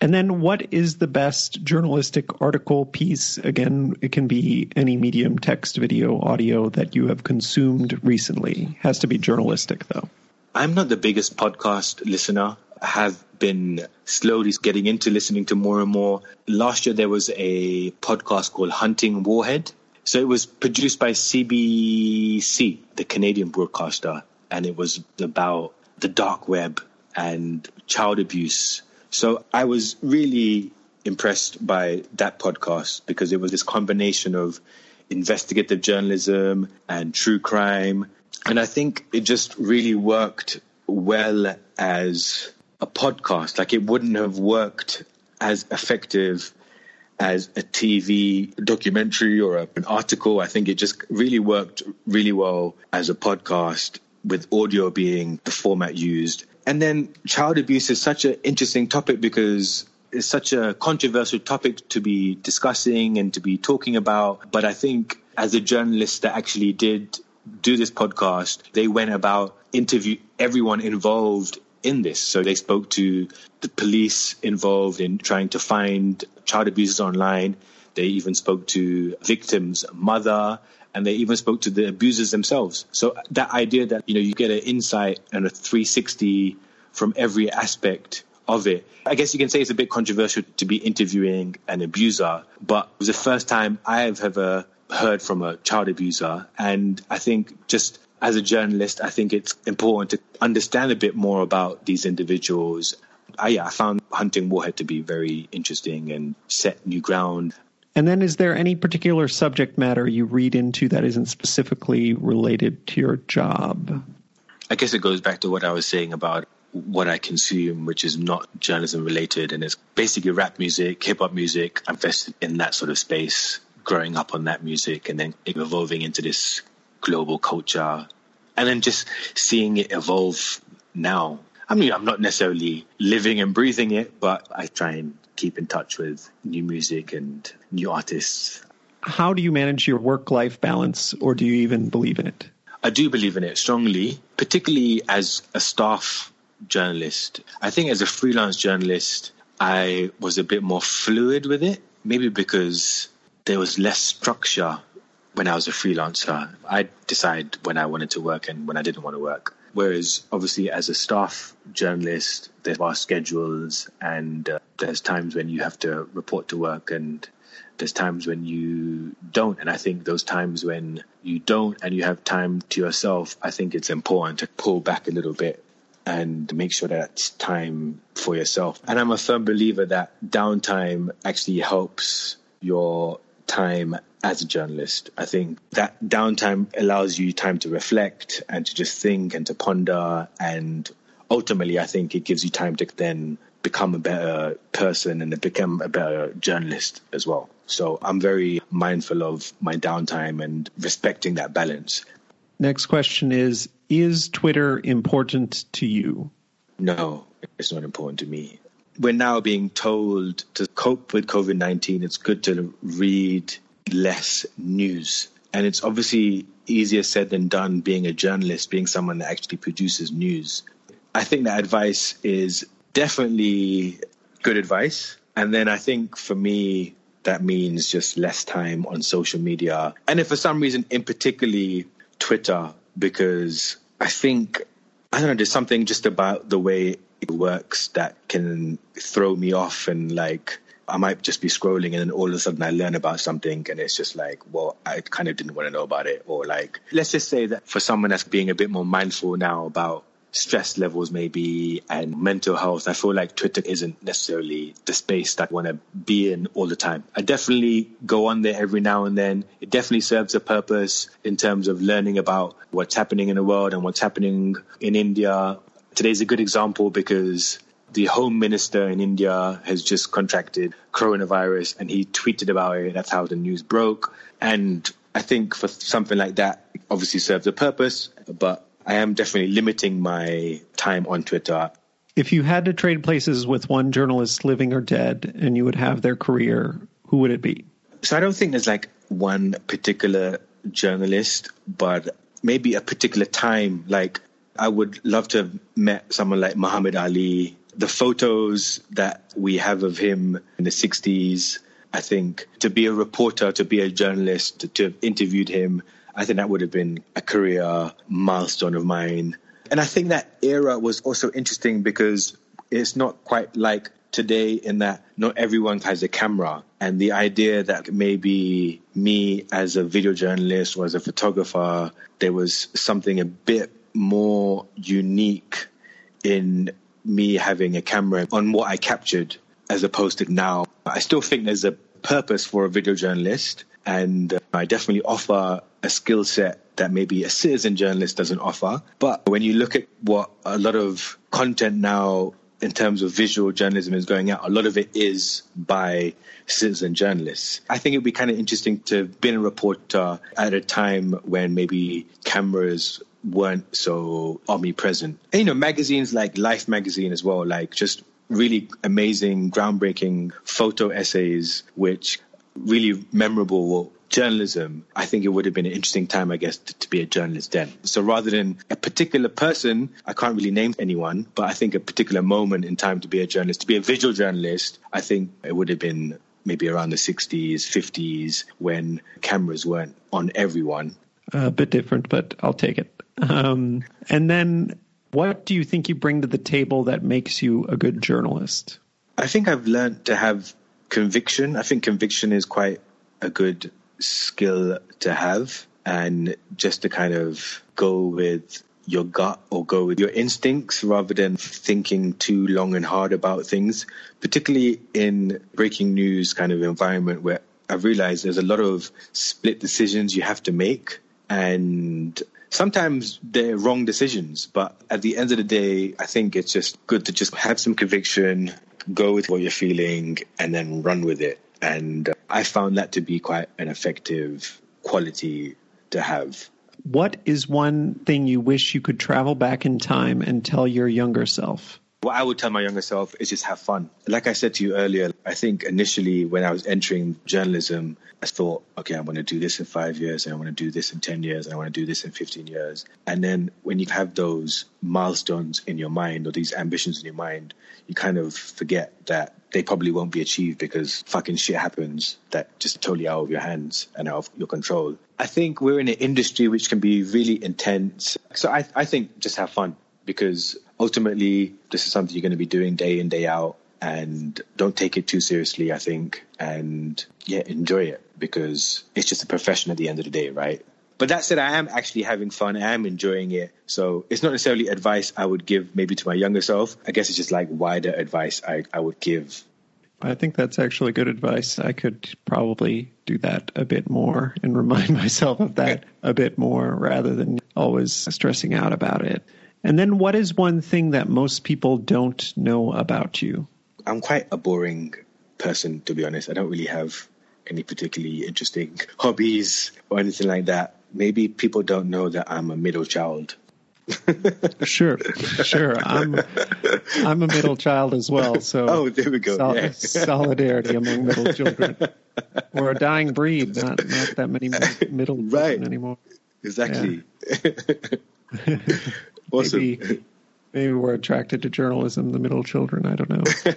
And then, what is the best journalistic article piece? Again, it can be any medium, text, video, audio that you have consumed recently. Has to be journalistic, though. I'm not the biggest podcast listener. I have been slowly getting into listening to more and more. Last year, there was a podcast called Hunting Warhead so it was produced by CBC, the Canadian broadcaster, and it was about the dark web and child abuse. So I was really impressed by that podcast because it was this combination of investigative journalism and true crime. And I think it just really worked well as a podcast. Like it wouldn't have worked as effective as a TV documentary or a, an article. I think it just really worked really well as a podcast with audio being the format used. And then child abuse is such an interesting topic because it's such a controversial topic to be discussing and to be talking about. But I think as a journalist that actually did do this podcast, they went about interview everyone involved in this. So they spoke to the police involved in trying to find child abusers online. They even spoke to victims' mother, and they even spoke to the abusers themselves. So that idea that you know you get an insight and a 360 from every aspect of it. I guess you can say it's a bit controversial to be interviewing an abuser, but it was the first time I've ever heard from a child abuser, and I think just as a journalist, I think it's important to understand a bit more about these individuals. I, yeah, I found Hunting Warhead to be very interesting and set new ground. And then, is there any particular subject matter you read into that isn't specifically related to your job? I guess it goes back to what I was saying about what I consume, which is not journalism related, and it's basically rap music, hip hop music. I'm invested in that sort of space, growing up on that music, and then evolving into this global culture and then just seeing it evolve now. I mean, I'm not necessarily living and breathing it, but I try and keep in touch with new music and new artists. How do you manage your work life balance, or do you even believe in it? I do believe in it strongly, particularly as a staff journalist. I think as a freelance journalist, I was a bit more fluid with it, maybe because there was less structure when I was a freelancer, I decide when I wanted to work and when I didn't want to work. Whereas, obviously, as a staff journalist, there are schedules and uh, there's times when you have to report to work and there's times when you don't. And I think those times when you don't and you have time to yourself, I think it's important to pull back a little bit and make sure that it's time for yourself. And I'm a firm believer that downtime actually helps your time as a journalist. I think that downtime allows you time to reflect and to just think and to ponder. And ultimately, I think it gives you time to then become a better person and to become a better journalist as well. So I'm very mindful of my downtime and respecting that balance. Next question is Is Twitter important to you? No, it's not important to me. We're now being told to cope with COVID 19, it's good to read less news. And it's obviously easier said than done being a journalist, being someone that actually produces news. I think that advice is definitely good advice. And then I think for me, that means just less time on social media. And if for some reason, in particularly Twitter, because I think, I don't know, there's something just about the way works that can throw me off and like I might just be scrolling and then all of a sudden I learn about something and it's just like, well, I kind of didn't want to know about it. Or like, let's just say that for someone that's being a bit more mindful now about stress levels maybe and mental health, I feel like Twitter isn't necessarily the space that I want to be in all the time. I definitely go on there every now and then. It definitely serves a purpose in terms of learning about what's happening in the world and what's happening in India. Today's a good example because the home minister in India has just contracted coronavirus and he tweeted about it. That's how the news broke. And I think for something like that, obviously serves a purpose, but I am definitely limiting my time on Twitter. If you had to trade places with one journalist living or dead and you would have their career, who would it be? So I don't think there's like one particular journalist, but maybe a particular time. Like I would love to have met someone like Muhammad Ali. The photos that we have of him in the 60s, I think to be a reporter, to be a journalist, to, have interviewed him, I think that would have been a career milestone of mine. And I think that era was also interesting because it's not quite like today in that not everyone has a camera. And the idea that maybe me as a video journalist or as a photographer, there was something a bit more unique in me having a camera on what I captured as opposed to now. I still think there's a purpose for a video journalist and uh, I definitely offer a skill set that maybe a citizen journalist doesn't offer. But when you look at what a lot of content now in terms of visual journalism is going out, a lot of it is by citizen journalists. I think it would be kind of interesting to have been a reporter at a time when maybe cameras weren't so omnipresent. And, you know, magazines like Life magazine as well, like just really amazing, groundbreaking photo essays, which really memorable journalism, I think it would have been an interesting time, I guess, to, to, be a journalist then. So rather than a particular person, I can't really name anyone, but I think a particular moment in time to be a journalist, to be a visual journalist, I think it would have been maybe around the 60s, 50s, when cameras weren't on everyone. A bit different, but I'll take it. Um, and then what do you think you bring to the table that makes you a good journalist? I think I've learned to have conviction. I think conviction is quite a good skill to have and just to kind of go with your gut or go with your instincts rather than thinking too long and hard about things, particularly in breaking news kind of environment where I've realized there's a lot of split decisions you have to make and sometimes they're wrong decisions, but at the end of the day, I think it's just good to just have some conviction, go with what you're feeling and then run with it. And uh, I found that to be quite an effective quality to have. What is one thing you wish you could travel back in time and tell your younger self? What I would tell my younger self is just have fun. Like I said to you earlier, I think initially when I was entering journalism, I thought, okay, I want to do this in five years, and I want to do this in 10 years, and I want to do this in 15 years. And then when you have those milestones in your mind or these ambitions in your mind, you kind of forget that they probably won't be achieved because fucking shit happens that just totally out of your hands and out of your control. I think we're in an industry which can be really intense. So I, I think just have fun because ultimately this is something you're going to be doing day in, day out. And don't take it too seriously, I think. And yeah, enjoy it because it's just a profession at the end of the day, right? But that said, I am actually having fun. I am enjoying it. So it's not necessarily advice I would give maybe to my younger self. I guess it's just like wider advice I, I would give. I think that's actually good advice. I could probably do that a bit more and <laughs> remind myself of that a bit more rather than always stressing out about it. And then what is one thing that most people don't know about you? I'm quite a boring person, to be honest. I don't really have any particularly interesting <laughs> hobbies or anything like that maybe people don't know that I'm a middle child. <laughs> sure, sure. I'm I'm a middle child as well. So <laughs> oh, there we go. Sol- yeah. Solidarity among middle children. We're a dying breed. Not not that many middle right. children anymore. Exactly. Yeah. Awesome. Maybe, maybe we're attracted to journalism. The middle children. I don't know. <laughs>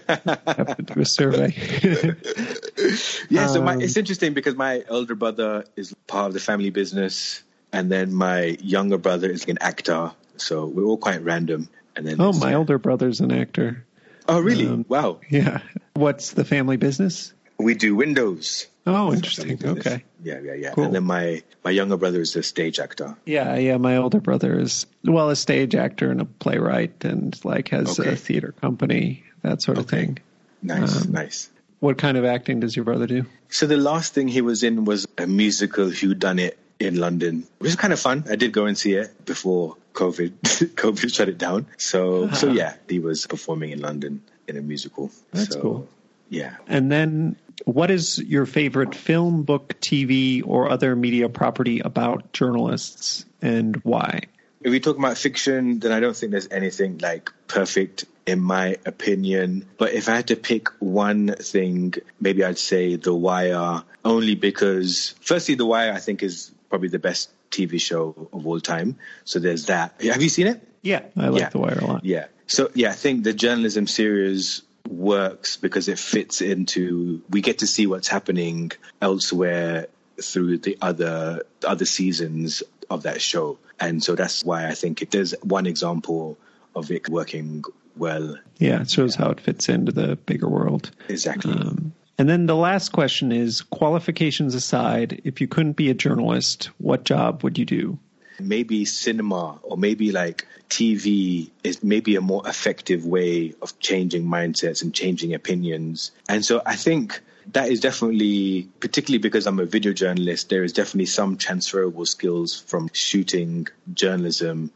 have to do a survey. <laughs> yeah, so my, um, it's interesting because my elder brother is part of the family business, and then my younger brother is an actor. So we're all quite random. And then oh, my older brother's an actor. Oh, really? Um, wow. Yeah. What's the family business? We do windows. Oh, interesting. Okay. Yeah, yeah, yeah. Cool. And then my my younger brother is a stage actor. Yeah, yeah. My older brother is well a stage actor and a playwright, and like has Okay. a theater company, that sort of Okay. thing. Nice, Um, nice. What kind of acting does your brother do? So the last thing he was in was a musical Who Done It in London, which is kind of fun. I did go and see it before COVID. <laughs> COVID shut it down. So so yeah, he was performing in London in a musical. That's So, cool. Yeah. And then, what is your favorite film, book, TV, or other media property about journalists, and why? If we talk about fiction, then I don't think there's anything like perfect in my opinion. But if I had to pick one thing, maybe I'd say The Wire, only because, firstly, The Wire I think is probably the best TV show of all time. So there's that. Have you seen it? Yeah, I like Yeah. The Wire a lot. Yeah. So yeah, I think the journalism series works because it fits into we get to see what's happening elsewhere through the other other seasons of that show. And so that's why I think if there's one example of it working well. Yeah, it shows how it fits into the bigger world. Exactly. Um, and then the last question is qualifications aside, if you couldn't be a journalist, what job would you do? Maybe cinema or maybe like TV is maybe a more effective way of changing mindsets and changing opinions. And so I think that is definitely, particularly because I'm a video journalist, there is definitely some transferable skills from shooting journalism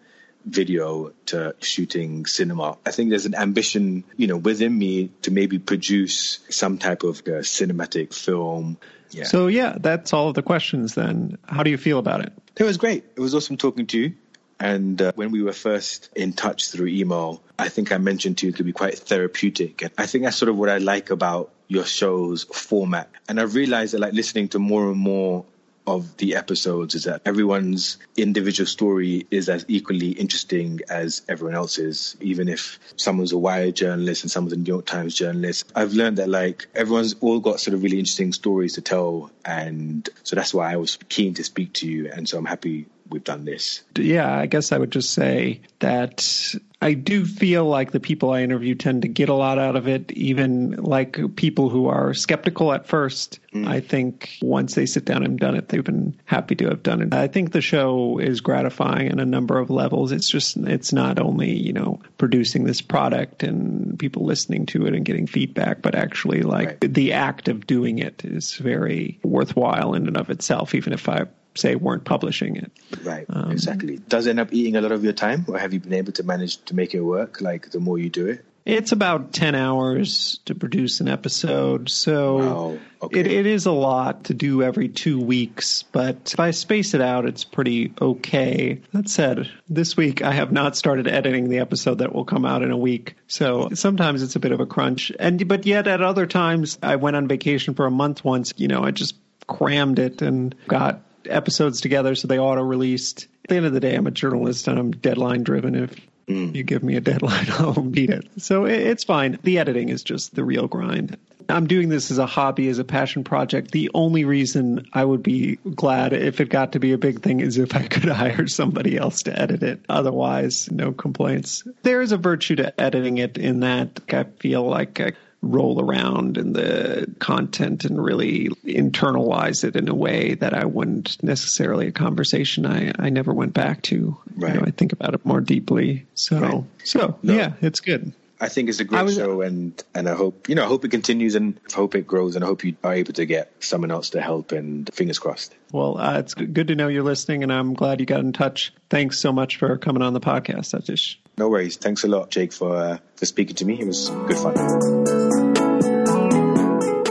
video to shooting cinema. I think there's an ambition, you know, within me to maybe produce some type of uh, cinematic film. Yeah. So, yeah, that's all of the questions then. How do you feel about it? It was great. It was awesome talking to you. And uh, when we were first in touch through email, I think I mentioned to you it could be quite therapeutic. And I think that's sort of what I like about your show's format. And I've realized that like listening to more and more of the episodes is that everyone's individual story is as equally interesting as everyone else's, even if someone's a Wired journalist and someone's a New York Times journalist. I've learned that like everyone's all got sort of really interesting stories to tell. And so that's why I was keen to speak to you. And so I'm happy we've done this. Yeah, I guess I would just say that I do feel like the people I interview tend to get a lot out of it, even like people who are skeptical at first. Mm. I think once they sit down and done it, they've been happy to have done it. I think the show is gratifying on a number of levels. It's just, it's not only, you know, producing this product and people listening to it and getting feedback, but actually like Right. the act of doing it is very worthwhile in and of itself, even if I say weren't publishing it. Right, um, exactly. Does it end up eating a lot of your time, or have you been able to manage to make it work? Like the more you do it, It's about 10 hours to produce an episode. So Wow, okay. it, it is a lot to do every two weeks, but if I space it out, it's pretty okay. That said, this week I have not started editing the episode that will come out in a week. So sometimes it's a bit of a crunch. And, but yet at other times I went on vacation for a month once, you know, I just crammed it and got episodes together so they auto released. At the end of the day, I'm a journalist and I'm deadline driven. If mm. you give me a deadline, <laughs> I'll meet it. So it, it's fine. The editing is just the real grind. I'm doing this as a hobby, as a passion project. The only reason I would be glad if it got to be a big thing is if I could <laughs> hire somebody else to edit it. Otherwise, no complaints. There is a virtue to editing it in that I feel like I roll around in the content and really internalize it in a way that I wouldn't necessarily a conversation I, I never went back to. Right. You know, I think about it more deeply. So Right. so No. yeah, it's good. I think it's a great was- show, and and I hope you know, I hope it continues, and I hope it grows, and I hope you are able to get someone else to help. And fingers crossed. Well, uh, it's good to know you're listening, and I'm glad you got in touch. Thanks so much for coming on the podcast, Atish. No worries. Thanks a lot, Jake, for uh, for speaking to me. It was good fun.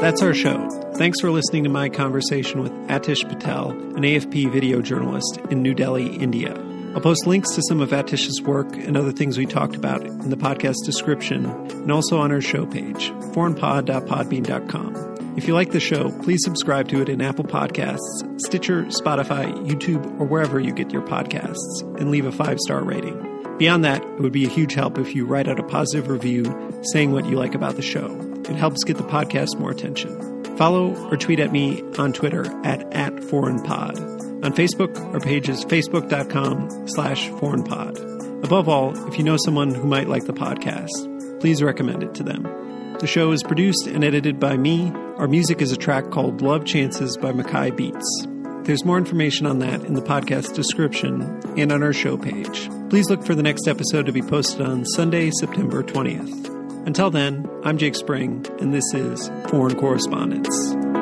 That's our show. Thanks for listening to my conversation with Atish Patel, an AFP video journalist in New Delhi, India. I'll post links to some of Atish's work and other things we talked about in the podcast description and also on our show page, foreignpod.podbean.com. If you like the show, please subscribe to it in Apple Podcasts, Stitcher, Spotify, YouTube, or wherever you get your podcasts, and leave a five star rating. Beyond that, it would be a huge help if you write out a positive review saying what you like about the show. It helps get the podcast more attention. Follow or tweet at me on Twitter at, at foreignpod. On Facebook, our page is facebook.com slash foreignpod. Above all, if you know someone who might like the podcast, please recommend it to them. The show is produced and edited by me. Our music is a track called Love Chances by Makaih Beats. There's more information on that in the podcast description and on our show page. Please look for the next episode to be posted on Sunday, September 20th. Until then, I'm Jake Spring, and this is Foreign Correspondence.